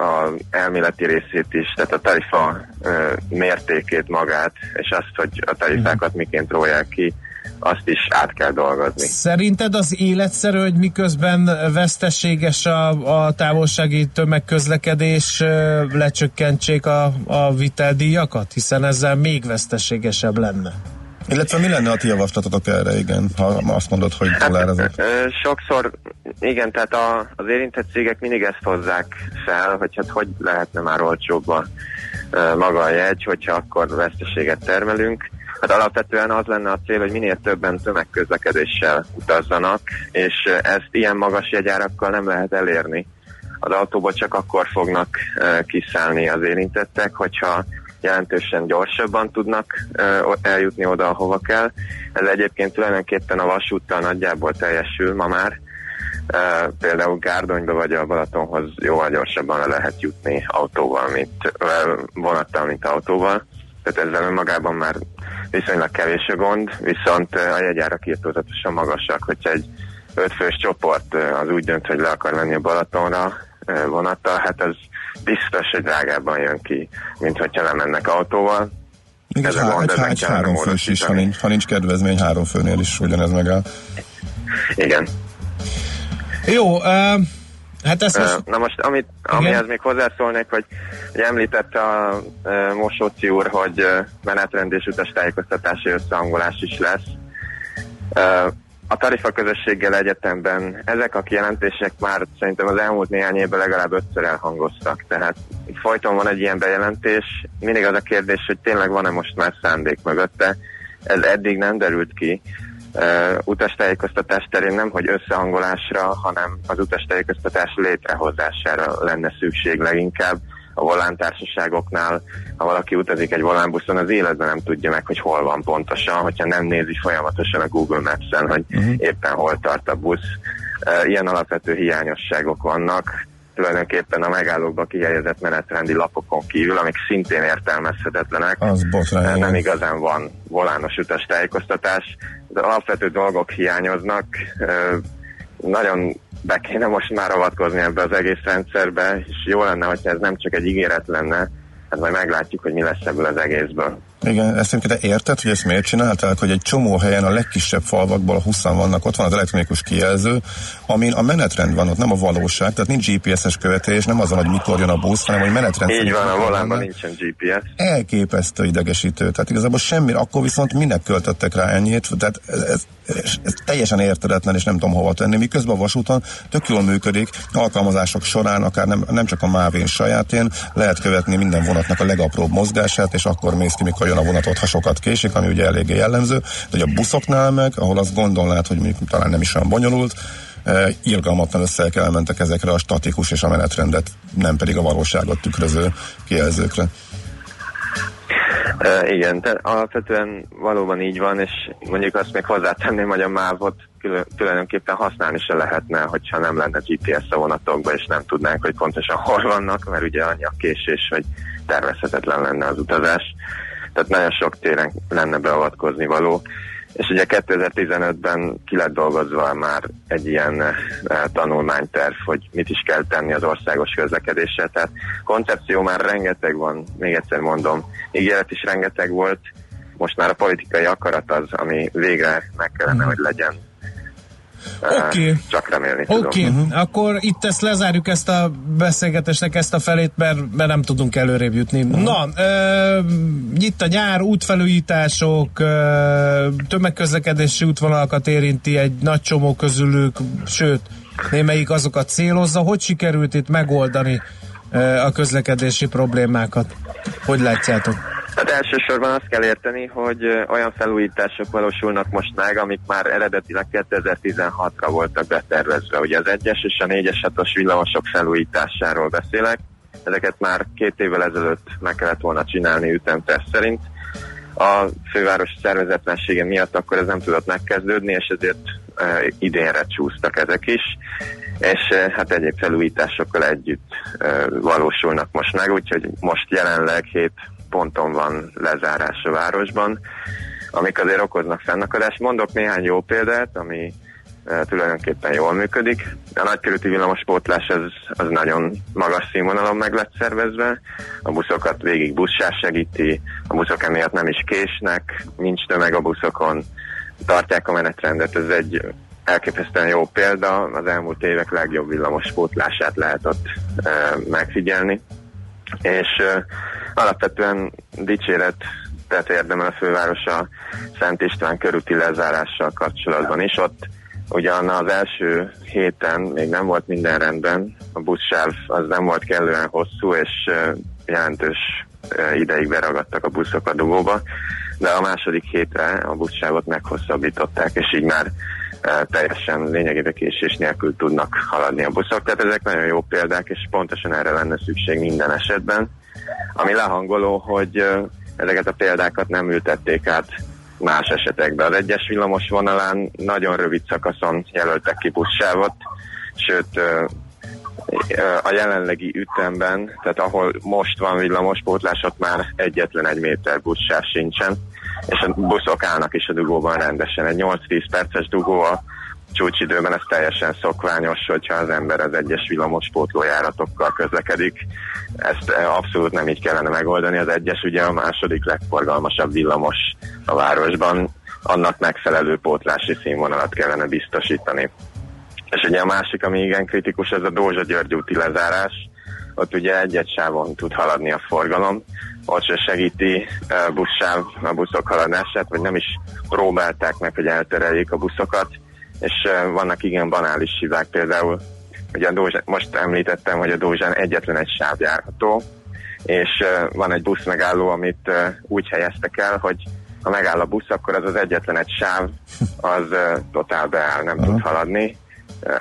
a elméleti részét is, tehát a tarifa ö, mértékét magát, és azt, hogy a tarifákat miként rólják ki, azt is át kell dolgozni. Szerinted az életszerű, hogy miközben veszteséges a, a távolsági tömegközlekedés, lecsökkentsék a, a viteldíjakat? Hiszen ezzel még veszteségesebb lenne. Illetve mi lenne a ti javaslatotok erre, igen, ha azt mondod, hogy dolározott? Ö, Sokszor, igen, tehát a, az érintett cégek mindig ezt hozzák fel, hogy hát hogy lehetne már olcsóbb a, maga a jegy, hogyha akkor veszteséget termelünk. Hát alapvetően az lenne a cél, hogy minél többen tömegközlekedéssel utazzanak, és ezt ilyen magas jegyárakkal nem lehet elérni. Az autóból csak akkor fognak kiszállni az érintettek, hogyha jelentősen gyorsabban tudnak eljutni oda, ahova kell. Ez egyébként tulajdonképpen a vasúttal nagyjából teljesül ma már. Például Gárdonyba vagy a Balatonhoz jóval gyorsabban le lehet jutni autóval, mint vonattal, mint autóval. Tehát ezzel önmagában már viszonylag kevés a gond, viszont uh, a jegyárak írtózatosan magasak. Hogyha egy ötfős csoport uh, az úgy dönt, hogy le akar menni a Balatonra uh, vonattal, hát az biztos, hogy drágábban jön ki, mint hogyha nem mennek autóval. Ez a há- egy, ezen egy három fős is, ha nincs, ha nincs kedvezmény, három főnél is ugyanez megáll. Igen. Jó, uh, hát ezt most... Na most, amit, amihez még hozzászólnék, hogy, hogy említette a uh, Mosóci úr, hogy uh, menetrend és utastájékoztatási összehangolás is lesz. A tarifa közösséggel egyetemben ezek a kijelentések már szerintem az elmúlt néhány évben legalább ötször elhangoztak. Tehát folyton van egy ilyen bejelentés, mindig az a kérdés, hogy tényleg van-e most már szándék mögötte. Ez eddig nem derült ki. Uh, utastájékoztatás terén nem, hogy összehangolásra, hanem az utastájékoztatás létrehozására lenne szükség leginkább. A volántársaságoknál, ha valaki utazik egy volánbuszon, az életben nem tudja meg, hogy hol van pontosan, hogyha nem nézi folyamatosan a Google Maps-en, hogy uh-huh. éppen hol tart a busz. Uh, ilyen alapvető hiányosságok vannak tulajdonképpen a megállókba kihelyezett menetrendi lapokon kívül, amik szintén értelmezhetetlenek. Az nem igazán van volános utas tájékoztatás. De alapvető dolgok hiányoznak. Nagyon be kéne most már avatkozni ebbe az egész rendszerbe, és jó lenne, hogyha ez nem csak egy ígéret lenne, hát majd meglátjuk, hogy mi lesz ebből az egészből. Igen, ezt egyébként te érted, hogy ezt miért csinálták, hogy egy csomó helyen a legkisebb falvakból, a 20 vannak, ott van az elektronikus kijelző, amin a menetrend van, ott nem a valóság, tehát nincs GPS-es követés, nem azon, hogy mikor jön a busz, hanem hogy menetrend. Így van, a volánban nincsen GPS. elképesztő idegesítő. Tehát igazából semmi, akkor viszont minek költöttek rá ennyit, tehát ez, ez, ez, ez teljesen értedetlen, és nem tudom hova tenni. Miközben a vasúton tök jól működik, alkalmazások során, akár nem, nem csak a mávén sajátén, lehet követni minden vonatnak a legapróbb mozgását, és akkor mész ki, mikor jön a vonatot, ha sokat késik, ami ugye eléggé jellemző. De hogy a buszoknál meg, ahol azt gondolnád, hogy mondjuk talán nem is olyan bonyolult, eh, irgalmatlan össze mentek ezekre a statikus és a menetrendet, nem pedig a valóságot tükröző kijelzőkre. Uh, igen, te, alapvetően valóban így van, és mondjuk azt még hozzátenném, hogy a mávot külön, tulajdonképpen használni se lehetne, hogyha nem lenne GPS a vonatokba, és nem tudnánk, hogy pontosan hol vannak, mert ugye annyi a késés, hogy tervezhetetlen lenne az utazás. Tehát nagyon sok téren lenne beavatkozni való. és ugye 2015-ben ki lett dolgozva már egy ilyen eh, tanulmányterv, hogy mit is kell tenni az országos közlekedéssel. Tehát koncepció már rengeteg van, még egyszer mondom, ígéret is rengeteg volt, most már a politikai akarat az, ami végre meg kellene, hogy legyen. Oké. Csak remélni. Oké, okay. akkor itt ezt lezárjuk ezt a beszélgetésnek ezt a felét, mert, mert nem tudunk előrébb jutni. Na, ö, itt a nyár, útfelújítások, ö, tömegközlekedési útvonalakat érinti egy nagy csomó közülük, sőt, némelyik azokat célozza. Hogy sikerült itt megoldani ö, a közlekedési problémákat? Hogy látjátok? Hát elsősorban azt kell érteni, hogy olyan felújítások valósulnak most meg, amik már eredetileg 2016-ra voltak betervezve. Ugye az 1-es és a 4-es 6-os villamosok felújításáról beszélek. Ezeket már két évvel ezelőtt meg kellett volna csinálni ütemterv szerint. A főváros szervezetlensége miatt akkor ez nem tudott megkezdődni, és ezért idénre csúsztak ezek is, és hát egyéb felújításokkal együtt valósulnak most meg, úgyhogy most jelenleg hét ponton van lezárás a városban, amik azért okoznak fennakadást. Mondok néhány jó példát, ami e, tulajdonképpen jól működik. A nagykörúti villamospótlás az, az nagyon magas színvonalon meg lett szervezve, a buszokat végig buszsás segíti, a buszok emiatt nem is késnek, nincs tömeg a buszokon, tartják a menetrendet, ez egy elképesztően jó példa, az elmúlt évek legjobb villamospótlását lehet ott e, megfigyelni, és e, alapvetően dicséret tehát érdemel a főváros a Szent István körúti lezárással kapcsolatban is. Ott ugyan az első héten még nem volt minden rendben, a buszsáv az nem volt kellően hosszú, és ö, jelentős ideig beragadtak a buszok a dugóba, de a második hétre a buszsávot meghosszabbították, és így már teljesen lényegében késés nélkül tudnak haladni a buszok. Tehát ezek nagyon jó példák, és pontosan erre lenne szükség minden esetben. Ami lehangoló, hogy ezeket a példákat nem ültették át más esetekben. Az egyes villamos vonalán nagyon rövid szakaszon jelöltek ki buszsávot, sőt a jelenlegi ütemben, tehát ahol most van villamospótlás, ott már egyetlen egy méter buszsáv sincsen, és a buszok állnak is a dugóban rendesen. Egy 8-10 perces dugó a csúcsidőben ez teljesen szokványos, hogyha az ember az egyes villamospótlójáratokkal közlekedik. Ezt eh, abszolút nem így kellene megoldani. Az egyes ugye a második legforgalmasabb villamos a városban, annak megfelelő pótlási színvonalat kellene biztosítani. És ugye a másik, ami igen kritikus, ez a Dózsa György úti lezárás. Ott ugye egy-egy sávon tud haladni a forgalom, ott se segíti buszsáv a buszok haladását, vagy nem is próbálták meg, hogy eltereljék a buszokat, és vannak igen banális hibák, például. Ugye a Dózsán, most említettem, hogy a Dózsán egyetlen egy sáv járható, és van egy busz megálló, amit úgy helyeztek el, hogy ha megáll a busz, akkor az az egyetlen egy sáv, az totál beáll, nem tud haladni.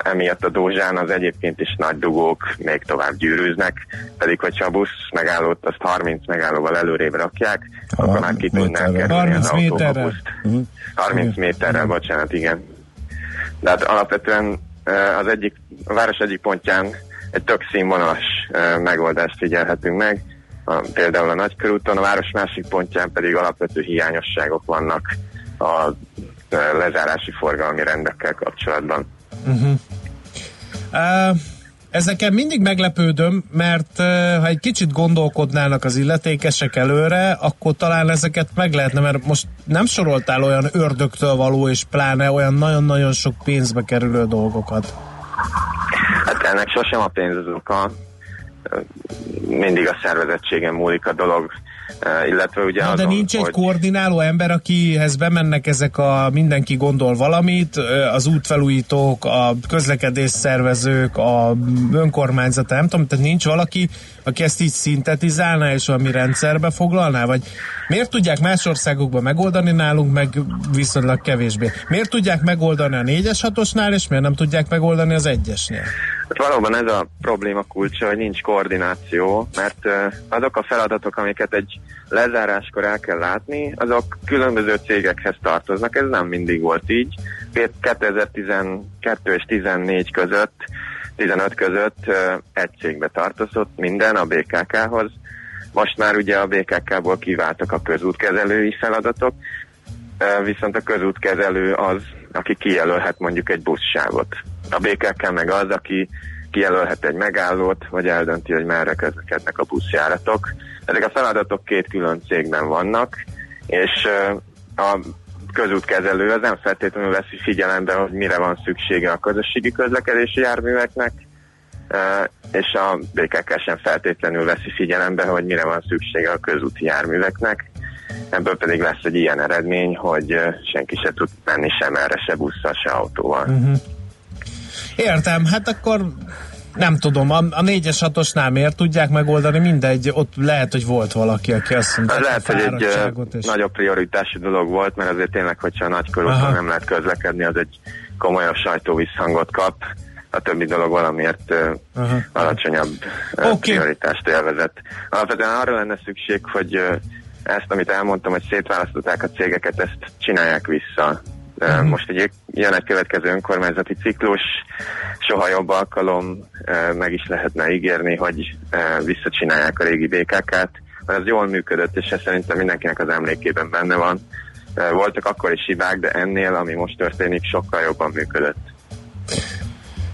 Emiatt a Dózsán az egyébként is nagy dugók még tovább gyűrűznek, pedig hogyha a busz megállót azt 30 megállóval előrébb rakják, akkor már ki tudnánk kerülni 30 az méterrel. autóbuszt. 30 méterrel, bocsánat, igen. De hát alapvetően az egyik, a város egyik pontján egy tök színvonalas megoldást figyelhetünk meg, a, például a Nagykörúton, a város másik pontján pedig alapvető hiányosságok vannak a lezárási forgalmi rendekkel kapcsolatban. Uh, ezeken mindig meglepődöm, mert uh, ha egy kicsit gondolkodnának az illetékesek előre, akkor talán ezeket meg lehetne, mert most nem soroltál olyan ördögtől való, és pláne olyan nagyon-nagyon sok pénzbe kerülő dolgokat. Hát ennek sosem a pénz az oka, mindig a szervezettségen múlik a dolog, illetve ugye Na, de azon, nincs egy hogy... koordináló ember, akihez bemennek ezek a mindenki gondol valamit, az útfelújítók, a közlekedés szervezők, a önkormányzat, nem tudom, tehát nincs valaki, aki ezt így szintetizálná és valami rendszerbe foglalná, vagy miért tudják más országokban megoldani nálunk, meg viszonylag kevésbé? Miért tudják megoldani a 4-es 6-osnál, és miért nem tudják megoldani az 1-esnél? Hát valóban ez a probléma kulcsa, hogy nincs koordináció, mert azok a feladatok, amiket egy lezáráskor el kell látni, azok különböző cégekhez tartoznak. Ez nem mindig volt így. 2012 és 14 között, 15 között egy cégbe tartozott minden a BKK-hoz. Most már ugye a BKK-ból kiváltak a közútkezelői feladatok, viszont a közútkezelő az, aki kijelölhet mondjuk egy buszsávot. A BKK meg az, aki kijelölhet egy megállót, vagy eldönti, hogy merre közlekednek a buszjáratok. Ezek a feladatok két külön cégben vannak, és a közútkezelő az nem feltétlenül veszi figyelembe, hogy mire van szüksége a közösségi közlekedési járműveknek, és a BKK sem feltétlenül veszi figyelembe, hogy mire van szüksége a közúti járműveknek. Ebből pedig lesz egy ilyen eredmény, hogy senki se tud menni sem erre, se busszal, se autóval. Uh-huh. Értem, hát akkor nem tudom, a, a 4-es 6-osnál miért tudják megoldani, mindegy, ott lehet, hogy volt valaki, aki azt mondta, lehet, hogy egy és... nagyobb prioritású dolog volt, mert azért tényleg, hogyha a nagy körúton Aha. nem lehet közlekedni, az egy komolyabb sajtóvisszhangot kap. A többi dolog valamiért Aha. alacsonyabb Oké. prioritást élvezett. Alapvetően arra lenne szükség, hogy ezt, amit elmondtam, hogy szétválasztották a cégeket, ezt csinálják vissza. Uh-huh. Most egy, jön egy következő önkormányzati ciklus, soha jobb alkalom, meg is lehetne ígérni, hogy visszacsinálják a régi BKK-t, mert az jól működött, és ez szerintem mindenkinek az emlékében benne van. Voltak akkor is hibák, de ennél, ami most történik, sokkal jobban működött.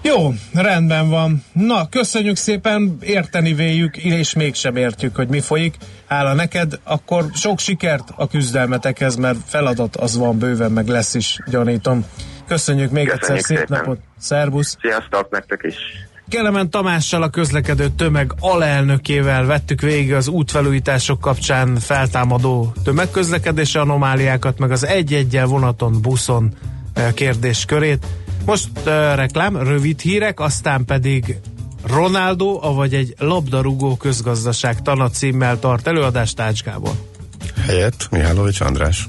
Jó, rendben van. Na, köszönjük szépen, érteni véljük, és mégsem értjük, hogy mi folyik. Hála neked, akkor sok sikert a küzdelmetekhez, mert feladat az van bőven, meg lesz is, gyanítom. Köszönjük még Köszönjük egyszer, szép szépen. napot. Szerbusz. Sziasztok nektek is! Kelemen Tamással a közlekedő tömeg alelnökével vettük végig az útfelújítások kapcsán feltámadó tömegközlekedési anomáliákat, meg az egy-egyel vonaton, buszon eh, kérdéskörét. Most uh, reklám, rövid hírek, aztán pedig Ronaldo, avagy egy labdarúgó közgazdaság tana címmel tart előadást Ács Gábor. Helyett Mihálovics András.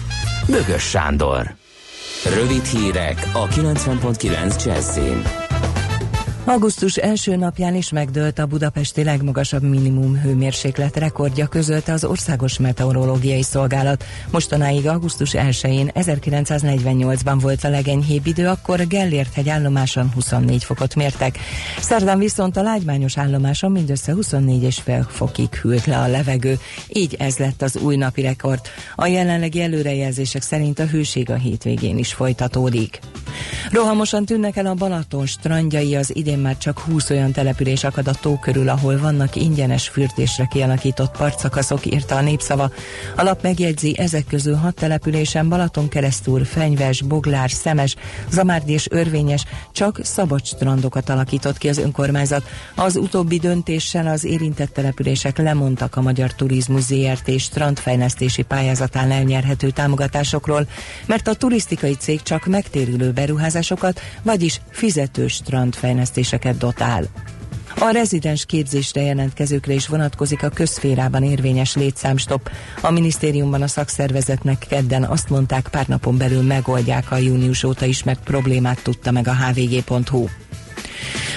Bögös Sándor. Rövid hírek a 90.9 Jazzin. Augusztus első napján is megdőlt a budapesti legmagasabb minimum hőmérséklet rekordja közölte az Országos Meteorológiai Szolgálat. Mostanáig augusztus 1-én 1948-ban volt a legenyhébb idő, akkor Gellért hegy állomáson 24 fokot mértek. Szerdán viszont a lágymányos állomáson mindössze 24,5 fokig hűlt le a levegő, így ez lett az új napi rekord. A jelenlegi előrejelzések szerint a hőség a hétvégén is folytatódik. Rohamosan tűnnek el a Balaton strandjai, az idén már csak 20 olyan település akad a tó körül, ahol vannak ingyenes fürdésre kialakított partszakaszok, írta a népszava. A lap megjegyzi, ezek közül hat településen Balaton keresztül, Fenyves, Boglár, Szemes, Zamárdi és Örvényes csak szabad strandokat alakított ki az önkormányzat. Az utóbbi döntéssel az érintett települések lemondtak a Magyar Turizmus ZRT strandfejlesztési pályázatán elnyerhető támogatásokról, mert a turisztikai cég csak megtérülő beruházásokat, vagyis fizetős strandfejlesztéseket dotál. A rezidens képzésre jelentkezőkre is vonatkozik a közférában érvényes létszámstop. A minisztériumban a szakszervezetnek kedden azt mondták, pár napon belül megoldják a június óta ismert problémát, tudta meg a hvg.hu.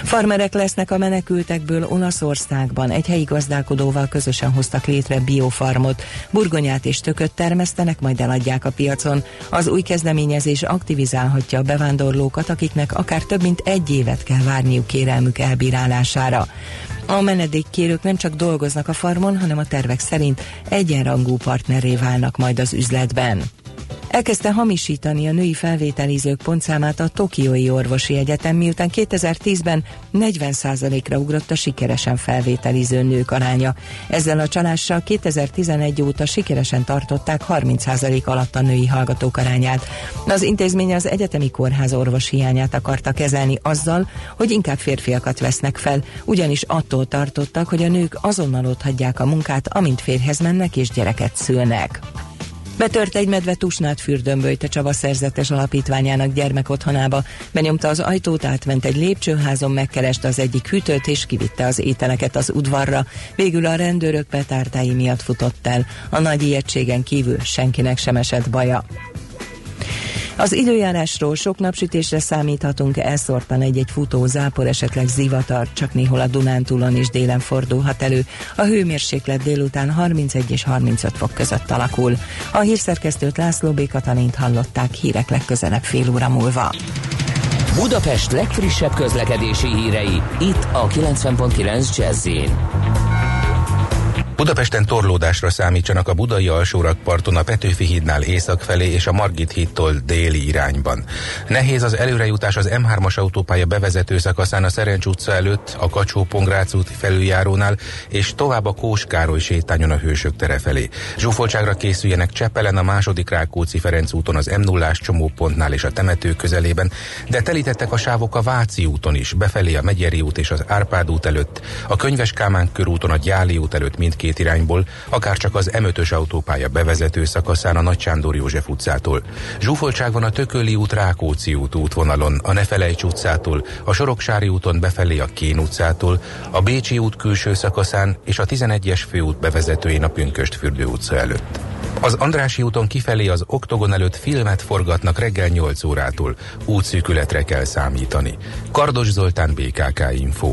Farmerek lesznek a menekültekből Olaszországban. Egy helyi gazdálkodóval közösen hoztak létre biofarmot. Burgonyát és tököt termesztenek, majd eladják a piacon. Az új kezdeményezés aktivizálhatja a bevándorlókat, akiknek akár több mint egy évet kell várniuk kérelmük elbírálására. A menedékkérők nem csak dolgoznak a farmon, hanem a tervek szerint egyenrangú partneré válnak majd az üzletben. Elkezdte hamisítani a női felvételizők pontszámát a Tokiói Orvosi Egyetem, miután 2010-ben 40%-ra ugrott a sikeresen felvételiző nők aránya. Ezzel a csalással 2011 óta sikeresen tartották 30% alatt a női hallgatók arányát. Az intézmény az egyetemi kórház orvos hiányát akarta kezelni azzal, hogy inkább férfiakat vesznek fel, ugyanis attól tartottak, hogy a nők azonnal otthagyják a munkát, amint férhez mennek és gyereket szülnek. Betört egy medve Tusnát fürdőmböjt a Csaba szerzetes alapítványának gyermekotthonába. Benyomta az ajtót, átment egy lépcsőházon, megkereste az egyik hűtőt és kivitte az ételeket az udvarra. Végül a rendőrök petártái miatt futott el. A nagy ijegységen kívül senkinek sem esett baja. Az időjárásról sok napsütésre számíthatunk, elszortan egy-egy futó zápor, esetleg zivatar, csak néhol a Dunántúlon is délen fordulhat elő. A hőmérséklet délután 31 és 35 fok között alakul. A hírszerkesztőt László B. Katalint hallották hírek legközelebb fél óra múlva. Budapest legfrissebb közlekedési hírei, itt a 90.9 jazz Budapesten torlódásra számítsanak a budai alsórakparton a Petőfi hídnál észak felé és a Margit hídtól déli irányban. Nehéz az előrejutás az M3-as autópálya bevezető szakaszán a Szerencs utca előtt, a kacsó pongrác úti felüljárónál és tovább a Kós Károly sétányon a Hősök tere felé. Zsúfoltságra készüljenek Csepelen, a második Rákóczi Ferenc úton, az M0-ás csomópontnál és a temető közelében, de telítettek a sávok a Váci úton is, befelé a Megyeri út és az Árpád út előtt, a Könyves Kálmán körúton a Gyáli út előtt mindkét mindkét irányból, akár csak az M5-ös autópálya bevezető szakaszán a Nagy Sándor József utcától. Zsúfoltság van a Tököli út Rákóczi út útvonalon, a Nefelejts utcától, a Soroksári úton befelé a Kén utcától, a Bécsi út külső szakaszán és a 11-es főút bevezetőjén a Pünköst fürdő utca előtt. Az Andrási úton kifelé az Oktogon előtt filmet forgatnak reggel 8 órától. Útszűkületre kell számítani. Kardos Zoltán, BKK Info.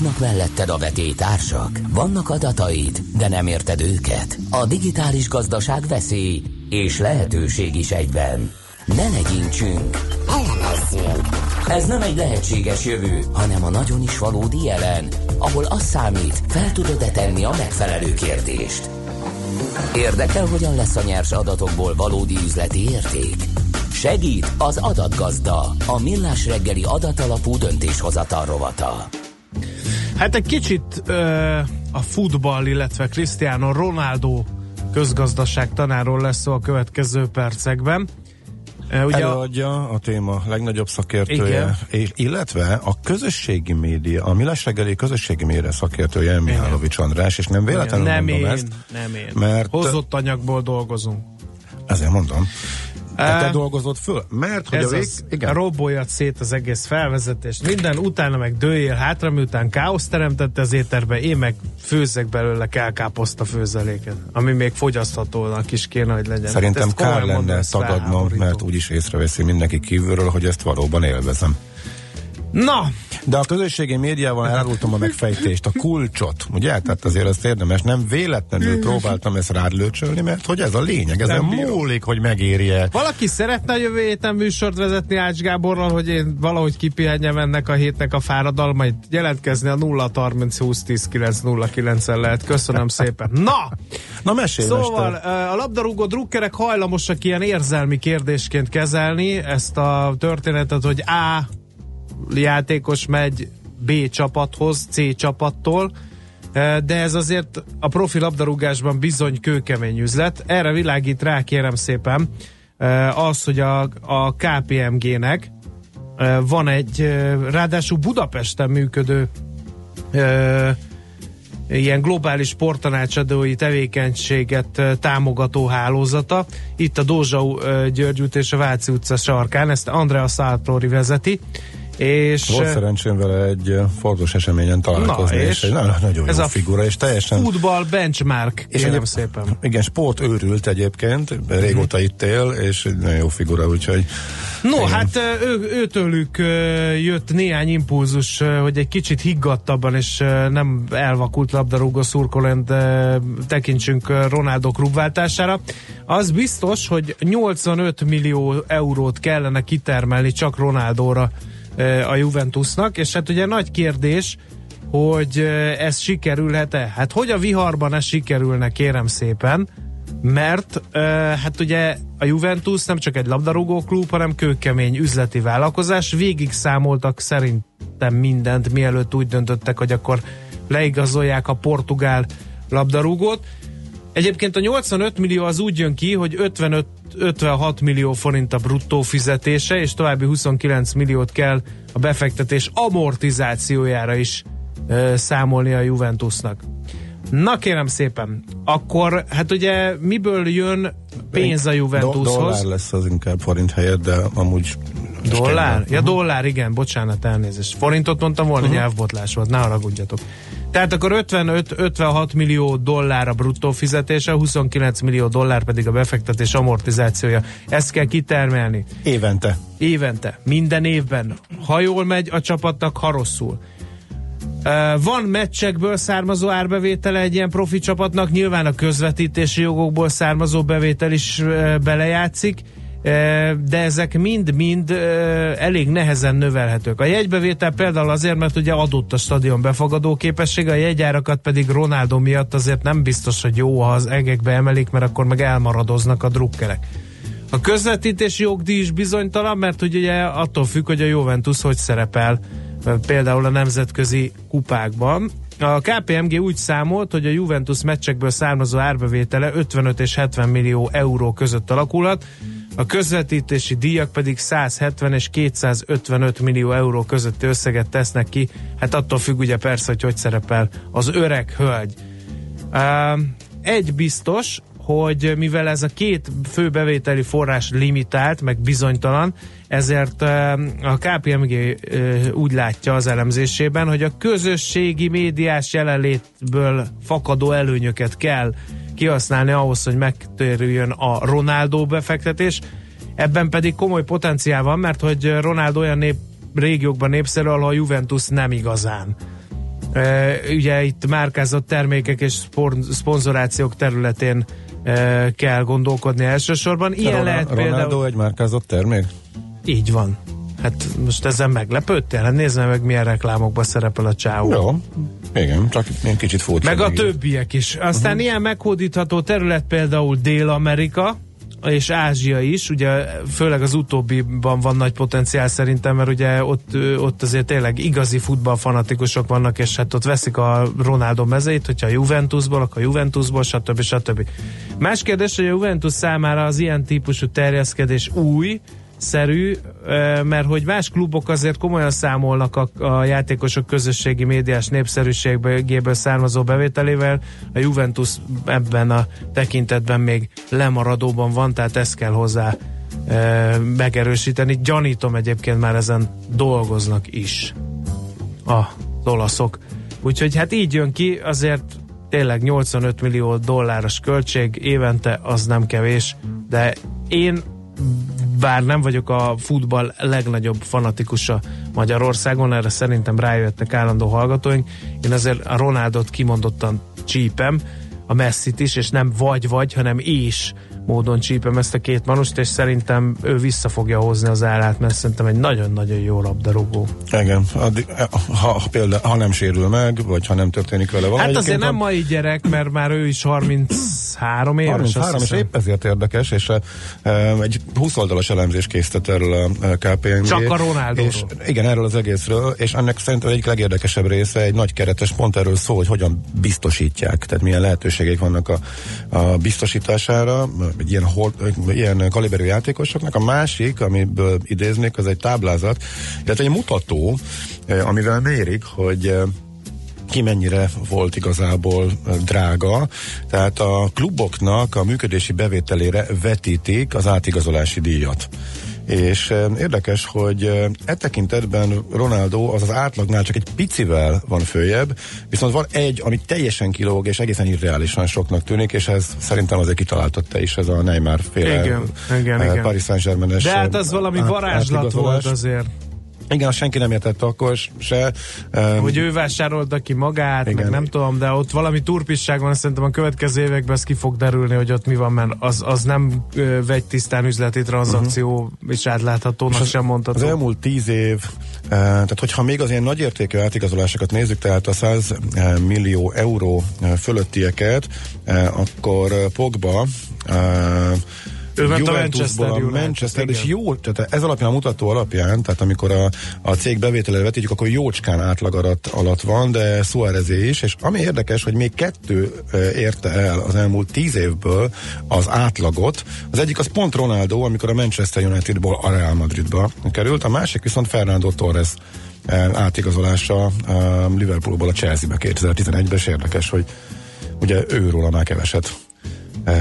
Dolgoznak melletted a vetétársak? Vannak adataid, de nem érted őket? A digitális gazdaság veszély és lehetőség is egyben. Ne legyintsünk! Elemezzünk! Ez nem egy lehetséges jövő, hanem a nagyon is valódi jelen, ahol az számít, fel tudod-e tenni a megfelelő kérdést. Érdekel, hogyan lesz a nyers adatokból valódi üzleti érték? Segít az adatgazda, a millás reggeli adatalapú döntéshozatal rovata. Hát egy kicsit ö, a futball, illetve Cristiano Ronaldo közgazdaság tanáról lesz szó a következő percekben. Ugye Előadja a téma legnagyobb szakértője, Igen. illetve a közösségi média, a Millás reggeli közösségi média szakértője Mihálovics András, és nem véletlenül nem mondom én, ezt, nem én. mert- Hozott anyagból dolgozunk. ezért mondom. Te, dolgozod föl? Mert hogy Ez a vég... az, igen. roboljat szét az egész felvezetést. Minden utána meg dőjél hátra, miután káosz teremtette az éterbe, én meg főzzek belőle kelkáposzta főzeléket, ami még fogyaszthatónak is kéne, hogy legyen. Szerintem komolyan kár lenne tagadnom, mert úgyis észreveszi mindenki kívülről, hogy ezt valóban élvezem. Na, De a közösségi médiával elárultam a megfejtést, a kulcsot, ugye? Tehát azért ezt érdemes, nem véletlenül próbáltam ezt rád lőcsölni, mert hogy ez a lényeg, ezen Nem bírom. múlik, hogy megéri-e. valaki szeretne a jövő héten műsort vezetni Ács Gáborral, hogy én valahogy kipihenjem ennek a hétnek a fáradalmait, jelentkezni a 0 30 20 10 9 0 9 lehet. Köszönöm szépen. Na! Na mesélj, Szóval mester. ö, a labdarúgó drukkerek hajlamosak ilyen érzelmi kérdésként kezelni ezt a történetet, hogy A játékos megy B csapathoz, C csapattól, ö, de ez azért a profi labdarúgásban bizony kőkemény üzlet. Erre világít rá, kérem szépen, ö, az, hogy a, a KPMG-nek ö, van egy, ráadásul Budapesten működő ilyen globális sporttanácsadói tevékenységet támogató hálózata. Itt a Dózsa György és a Váci utca sarkán, ezt Andrea Sartori vezeti. És Volt szerencsém vele egy fontos eseményen találkozni, Na, és, és egy nagyon, nagyon ez jó a figura, és teljesen... futball benchmark, És kérem szépen. Igen, sport őrült egyébként, régóta itt él, és egy nagyon jó figura, úgyhogy No, Igen. hát ő, őtőlük jött néhány impulzus, hogy egy kicsit higgadtabban és nem elvakult labdarúgó szurkolent tekintsünk Ronaldo klubváltására. Az biztos, hogy 85 millió eurót kellene kitermelni csak Ronaldóra a Juventusnak, és hát ugye nagy kérdés, hogy ez sikerülhet-e? Hát hogy a viharban ez sikerülne, kérem szépen, mert hát ugye a Juventus nem csak egy labdarúgó klub, hanem kőkemény üzleti vállalkozás. Végig számoltak szerintem mindent, mielőtt úgy döntöttek, hogy akkor leigazolják a portugál labdarúgót. Egyébként a 85 millió az úgy jön ki, hogy 55 56 millió forint a bruttó fizetése, és további 29 milliót kell a befektetés amortizációjára is ö, számolni a Juventusnak. Na kérem szépen, akkor hát ugye miből jön pénz a do- Juventushoz? dollár lesz az inkább forint helyett, de amúgy Dollár? Ja, dollár, igen, bocsánat, elnézést. Forintot mondtam volna, uh-huh. nyelvbotlás volt, ne haragudjatok. Tehát akkor 55-56 millió dollár a bruttó fizetése, 29 millió dollár pedig a befektetés amortizációja. Ezt kell kitermelni. évente. Évente, minden évben. Ha jól megy a csapatnak, ha rosszul. Van meccsekből származó árbevétele egy ilyen profi csapatnak, nyilván a közvetítési jogokból származó bevétel is belejátszik, de ezek mind-mind elég nehezen növelhetők. A jegybevétel például azért, mert ugye adott a stadion befogadó képessége, a jegyárakat pedig Ronaldo miatt azért nem biztos, hogy jó, ha az egekbe emelik, mert akkor meg elmaradoznak a drukkerek. A közvetítési jogdíj is bizonytalan, mert ugye attól függ, hogy a Juventus hogy szerepel például a nemzetközi kupákban. A KPMG úgy számolt, hogy a Juventus meccsekből származó árbevétele 55 és 70 millió euró között alakulhat, a közvetítési díjak pedig 170 és 255 millió euró közötti összeget tesznek ki. Hát attól függ ugye persze, hogy hogy szerepel az öreg hölgy. Egy biztos, hogy mivel ez a két fő bevételi forrás limitált, meg bizonytalan, ezért a KPMG úgy látja az elemzésében, hogy a közösségi médiás jelenlétből fakadó előnyöket kell kihasználni ahhoz, hogy megtérüljön a Ronaldo befektetés. Ebben pedig komoly potenciál van, mert hogy Ronaldo olyan nép, régiókban népszerű, ahol a Juventus nem igazán. Uh, ugye itt márkázott termékek és szponzorációk területén ö, kell gondolkodni elsősorban. Ilyen Ronald- lehet Ronaldo például... egy márkázott termék? Így van. Hát most ezen meglepődtél? Hát nézd meg, milyen reklámokban szerepel a csáó. Jó. Igen, csak én kicsit furcsa. Meg a többiek is. Aztán uh-huh. ilyen meghódítható terület például Dél-Amerika, és Ázsia is, ugye főleg az utóbbiban van nagy potenciál szerintem, mert ugye ott, ott azért tényleg igazi futballfanatikusok vannak, és hát ott veszik a Ronaldo mezeit, hogyha a Juventusból, akkor a Juventusból, stb. stb. Más kérdés, hogy a Juventus számára az ilyen típusú terjeszkedés új, szerű, mert hogy más klubok azért komolyan számolnak a, a játékosok közösségi médiás népszerűségéből származó bevételével, a Juventus ebben a tekintetben még lemaradóban van, tehát ezt kell hozzá megerősíteni. Gyanítom egyébként már ezen dolgoznak is a olaszok. Úgyhogy hát így jön ki, azért tényleg 85 millió dolláros költség évente, az nem kevés, de én bár nem vagyok a futball legnagyobb fanatikusa Magyarországon, erre szerintem rájöttek állandó hallgatóink, én azért a Ronaldot kimondottan csípem, a Messit is, és nem vagy-vagy, hanem és módon csípem ezt a két manust, és szerintem ő vissza fogja hozni az állát, mert szerintem egy nagyon-nagyon jó labdarúgó. Igen, addig, ha, például, ha nem sérül meg, vagy ha nem történik vele valami. Hát azért nem a- mai gyerek, mert már ő is 33 éves. 33, azt és épp ezért érdekes, és uh, egy 20 oldalas elemzés készített erről a KPMG. Csak a. És, igen, erről az egészről, és ennek szerintem egyik legérdekesebb része egy nagy keretes pont erről szól, hogy hogyan biztosítják, tehát milyen lehetőségeik vannak a, a biztosítására, egy ilyen, hol, ilyen kaliberű játékosoknak. A másik, amiből idéznék, az egy táblázat, illetve egy mutató, eh, amivel mérik, hogy eh, ki mennyire volt igazából ö, drága. Tehát a kluboknak a működési bevételére vetítik az átigazolási díjat. És eh, érdekes, hogy eh, e tekintetben Ronaldo az az átlagnál csak egy picivel van följebb, viszont van egy, ami teljesen kilóg, és egészen irreálisan soknak tűnik, és ez szerintem azért kitaláltatta is ez a Neymar féle Igen, igen, eh, igen. Paris Saint-Germain-es De hát az valami át- varázslat volt azért. Igen, azt senki nem értette akkor se. Um, Hogy ő vásárolta ki magát, Igen. meg nem tudom, de ott valami turpisság van, szerintem a következő években ez ki fog derülni, hogy ott mi van, mert az, az nem ö, vegy tisztán üzleti tranzakció, uh-huh. és átláthatónak sem Az mondható. elmúlt tíz év, eh, tehát hogyha még az ilyen nagyértékű átigazolásokat nézzük, tehát a 100 eh, millió euró eh, fölöttieket, eh, akkor Pogba eh, Ő ment a Manchester a Manchester, és jó, tehát ez alapján a mutató alapján, tehát amikor a, a cég bevételére vetítjük, akkor jócskán átlag alatt, alatt van, de Suárezé is, és ami érdekes, hogy még kettő érte el az elmúlt tíz évből az átlagot. Az egyik az pont Ronaldo, amikor a Manchester Unitedból a Real Madridba került, a másik viszont Fernando Torres átigazolása Liverpoolból a Chelsea-be 2011-ben, és érdekes, hogy ugye őróla már keveset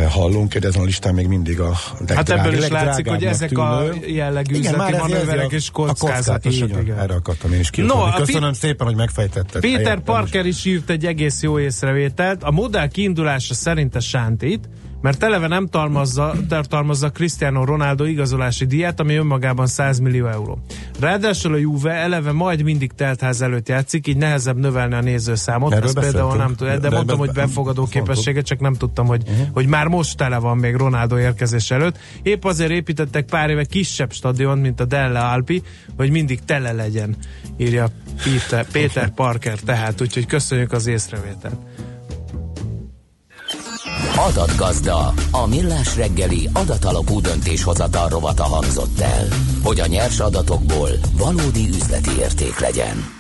hallunk, de ezen a listán még mindig a legdrág, Hát ebből is látszik, hogy ezek a jellegű Igen, üzleti manőverek és kockázatosak. Erre akartam én is No, kiutatni. a Köszönöm szépen, hogy megfejtetted. Péter Parker is írt egy egész jó észrevételt. A modell kiindulása szerint a sántít, mert eleve nem tartalmazza, tartalmazza Cristiano Ronaldo igazolási díjat, ami önmagában 100 millió euró. Ráadásul a Juve eleve majd mindig teltház előtt játszik, így nehezebb növelni a nézőszámot. Erről Ezt például nem tudom, de, De- mondtam, hogy befogadó képessége, csak nem tudtam, hogy, uh-huh. hogy már most tele van még Ronaldo érkezés előtt. Épp azért építettek pár éve kisebb stadion, mint a Delle Alpi, hogy mindig tele legyen, írja Peter, Péter Parker tehát, úgyhogy köszönjük az észrevételt. Adatgazda, a millás reggeli adatalapú döntéshozatal rovata hangzott el, hogy a nyers adatokból valódi üzleti érték legyen.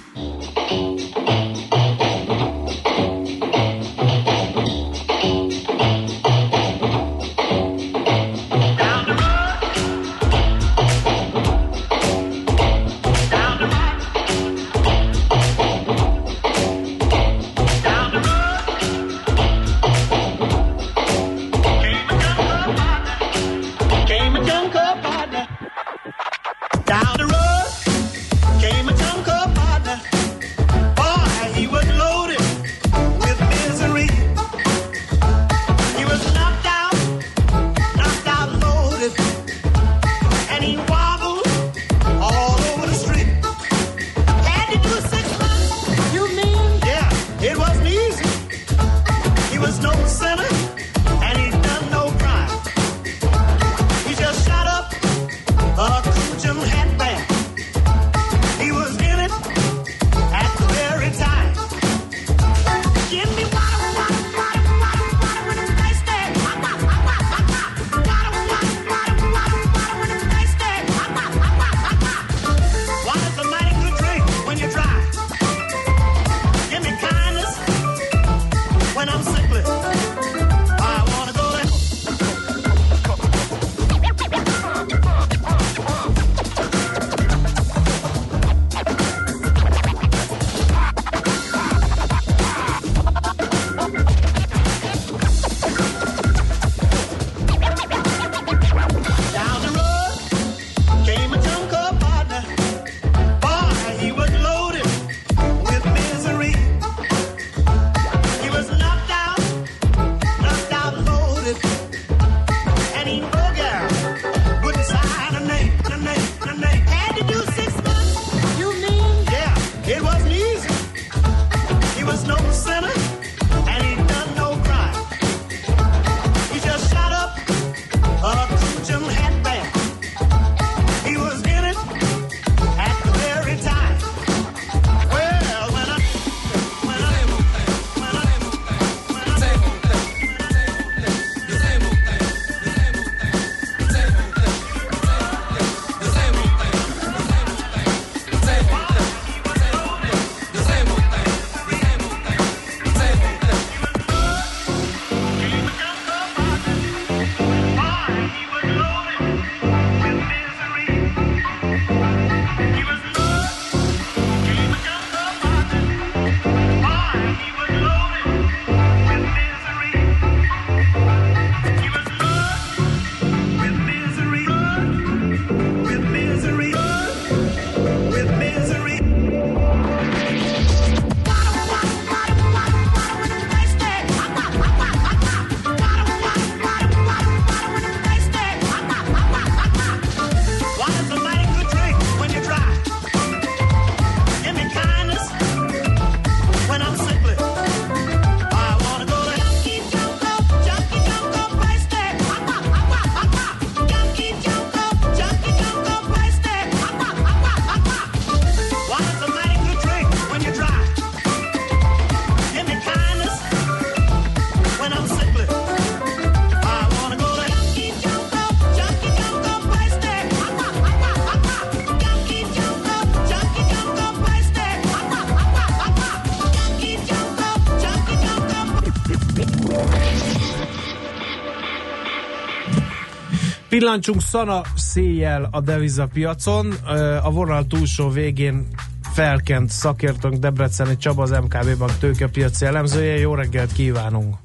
Pillancsunk szana széjjel a devizapiacon. Ö, A vonal túlsó végén felkent szakértőnk Debreceni Csaba, az MKB Bank tőkepiaci elemzője. Jó reggelt kívánunk!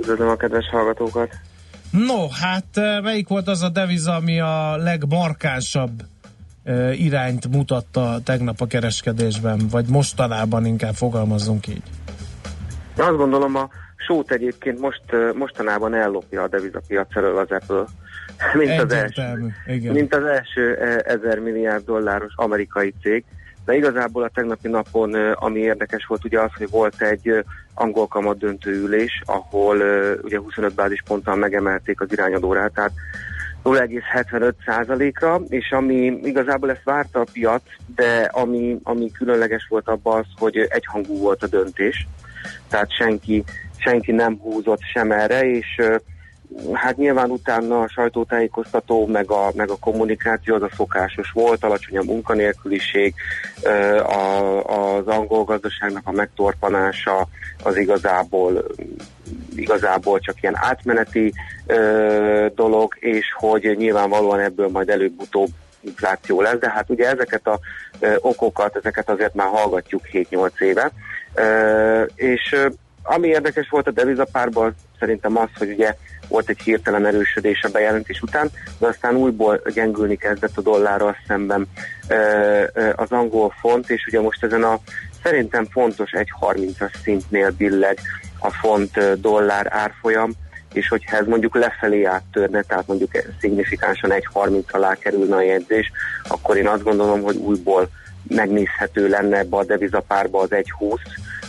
Üdvözlöm a kedves hallgatókat. No, hát melyik volt az a deviza, ami a legmarkánsabb irányt mutatta tegnap a kereskedésben, vagy mostanában inkább fogalmazzunk így? Azt gondolom a sót egyébként most, mostanában ellopja a devizapiac elől az Apple. Mint az, első, igen. mint az első ö, ezer milliárd dolláros amerikai cég. De igazából a tegnapi napon, ami érdekes volt, ugye az, hogy volt egy angol kamat döntőülés, ahol ugye 25 bázisponttal megemelték az irányadórátát 0,75%-ra, és ami igazából ezt várta a piac, de ami, ami különleges volt abban az, hogy egyhangú volt a döntés, tehát senki, senki nem húzott sem erre, és hát nyilván utána a sajtótájékoztató, meg a, meg a kommunikáció az a szokásos volt, alacsony a munkanélküliség, a, az angol gazdaságnak a megtorpanása az igazából igazából csak ilyen átmeneti ö, dolog, és hogy nyilvánvalóan ebből majd előbb-utóbb infláció lesz, de hát ugye ezeket a okokat, ezeket azért már hallgatjuk 7-8 éve, és ami érdekes volt a devizapárban, szerintem az, hogy ugye volt egy hirtelen erősödés a bejelentés után, de aztán újból gyengülni kezdett a dollárral szemben az angol font, és ugye most ezen a szerintem fontos 1.30-as szintnél billeg a font dollár árfolyam, és hogyha ez mondjuk lefelé áttörne, tehát mondjuk szignifikánsan 1.30 alá kerülne a jegyzés, akkor én azt gondolom, hogy újból megnézhető lenne ebbe a devizapárba az 1.20,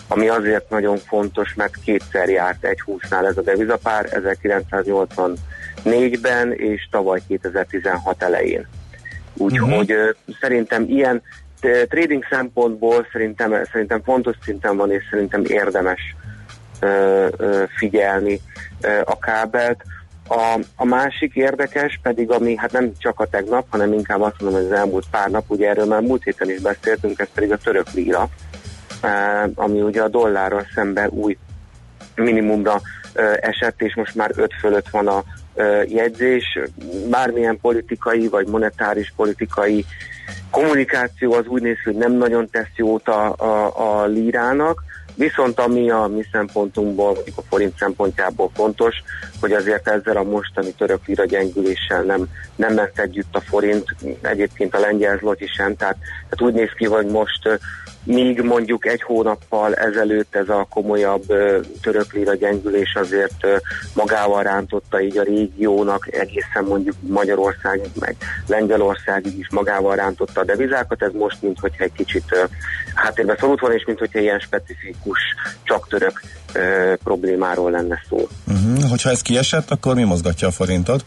ami azért nagyon fontos, mert kétszer járt 1.20-nál ez a devizapár, 1984-ben és tavaly 2016 elején. Úgyhogy uh-huh. szerintem ilyen trading szempontból szerintem, szerintem fontos szinten van, és szerintem érdemes figyelni a kábelt. A, a másik érdekes pedig, ami hát nem csak a tegnap, hanem inkább azt mondom, hogy az elmúlt pár nap, ugye erről már múlt héten is beszéltünk, ez pedig a török líra, ami ugye a dollárral szemben új minimumra esett, és most már 5 fölött van a jegyzés. Bármilyen politikai vagy monetáris politikai kommunikáció az úgy néz hogy nem nagyon tesz jót a, a, a lírának, Viszont ami a mi szempontunkból, mondjuk a forint szempontjából fontos, hogy azért ezzel a mostani török lira gyengüléssel nem, nem ment együtt a forint, egyébként a lengyel zloty sem, tehát, tehát úgy néz ki, hogy most míg mondjuk egy hónappal ezelőtt ez a komolyabb török lira gyengülés azért magával rántotta így a régiónak, egészen mondjuk Magyarország, meg Lengyelországig is magával rántotta a devizákat, ez most mint hogyha egy kicsit háttérbe szorult volna, és mint hogyha ilyen specifikus, csak török problémáról lenne szó. Uh-huh. Hogyha ez kiesett, akkor mi mozgatja a forintot?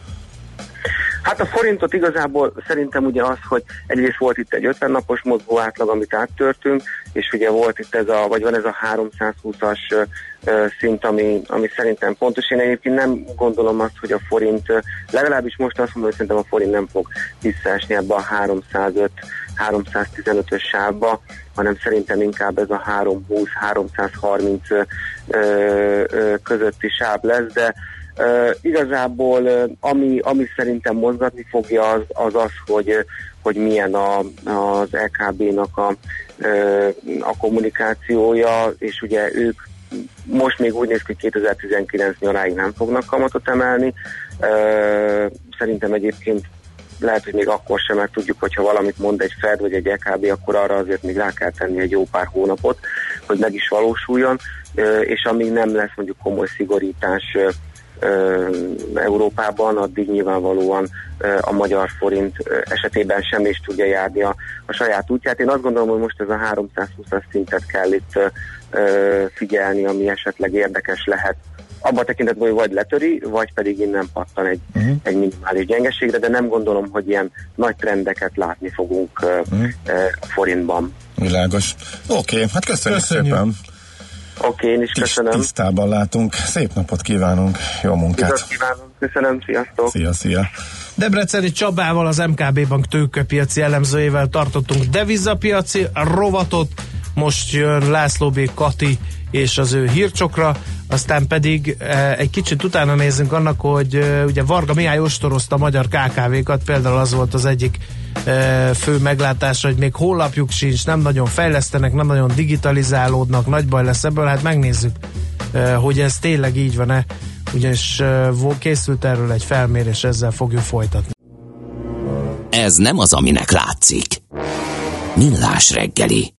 Hát a forintot igazából szerintem ugye az, hogy egyrészt volt itt egy 50 napos mozgó átlag, amit áttörtünk, és ugye volt itt ez a, vagy van ez a 320-as ö, ö, szint, ami, ami szerintem fontos. Én egyébként nem gondolom azt, hogy a forint, legalábbis most azt mondom, hogy szerintem a forint nem fog visszaesni ebbe a 305 315-ös sávba, hanem szerintem inkább ez a 320-330 ö, ö, közötti sáv lesz, de Igazából ami, ami szerintem mozgatni fogja az az, az hogy, hogy milyen a, az LKB-nak a, a kommunikációja, és ugye ők most még úgy néz ki, hogy 2019 nyaráig nem fognak kamatot emelni. Szerintem egyébként lehet, hogy még akkor sem, mert tudjuk, hogyha valamit mond egy Fed vagy egy EKB, akkor arra azért még rá kell tenni egy jó pár hónapot, hogy meg is valósuljon, és amíg nem lesz mondjuk komoly szigorítás Európában, addig nyilvánvalóan a magyar forint esetében sem is tudja járni a, a saját útját. Én azt gondolom, hogy most ez a 320-as szintet kell itt figyelni, ami esetleg érdekes lehet abban a tekintetben, hogy vagy letöri, vagy pedig innen pattan egy, uh-huh. egy minimális gyengeségre, de nem gondolom, hogy ilyen nagy trendeket látni fogunk uh, uh-huh. a forintban. Világos. Oké, okay, hát köszönjük, Köszönjük. szépen. Oké, én is köszönöm. Tisztában látunk. Szép napot kívánunk, jó munkát. Üdvözlet kívánok. Köszönöm, sziasztok. Szia, szia. Debreceni Csabával, az MKB Bank tőkepiaci elemzőjével tartottunk devizapiaci rovatot. Most jön László B. Kati és az ő hírcsokra. aztán pedig e, egy kicsit utána nézzünk annak, hogy e, ugye Varga Mihály ostorozta a magyar KKV-kat, például az volt az egyik e, fő meglátása, hogy még honlapjuk sincs, nem nagyon fejlesztenek, nem nagyon digitalizálódnak, nagy baj lesz ebből, hát megnézzük, hogy ez tényleg így van-e, ugyanis készült erről egy felmérés, ezzel fogjuk folytatni. Ez nem az, aminek látszik. Millás reggeli.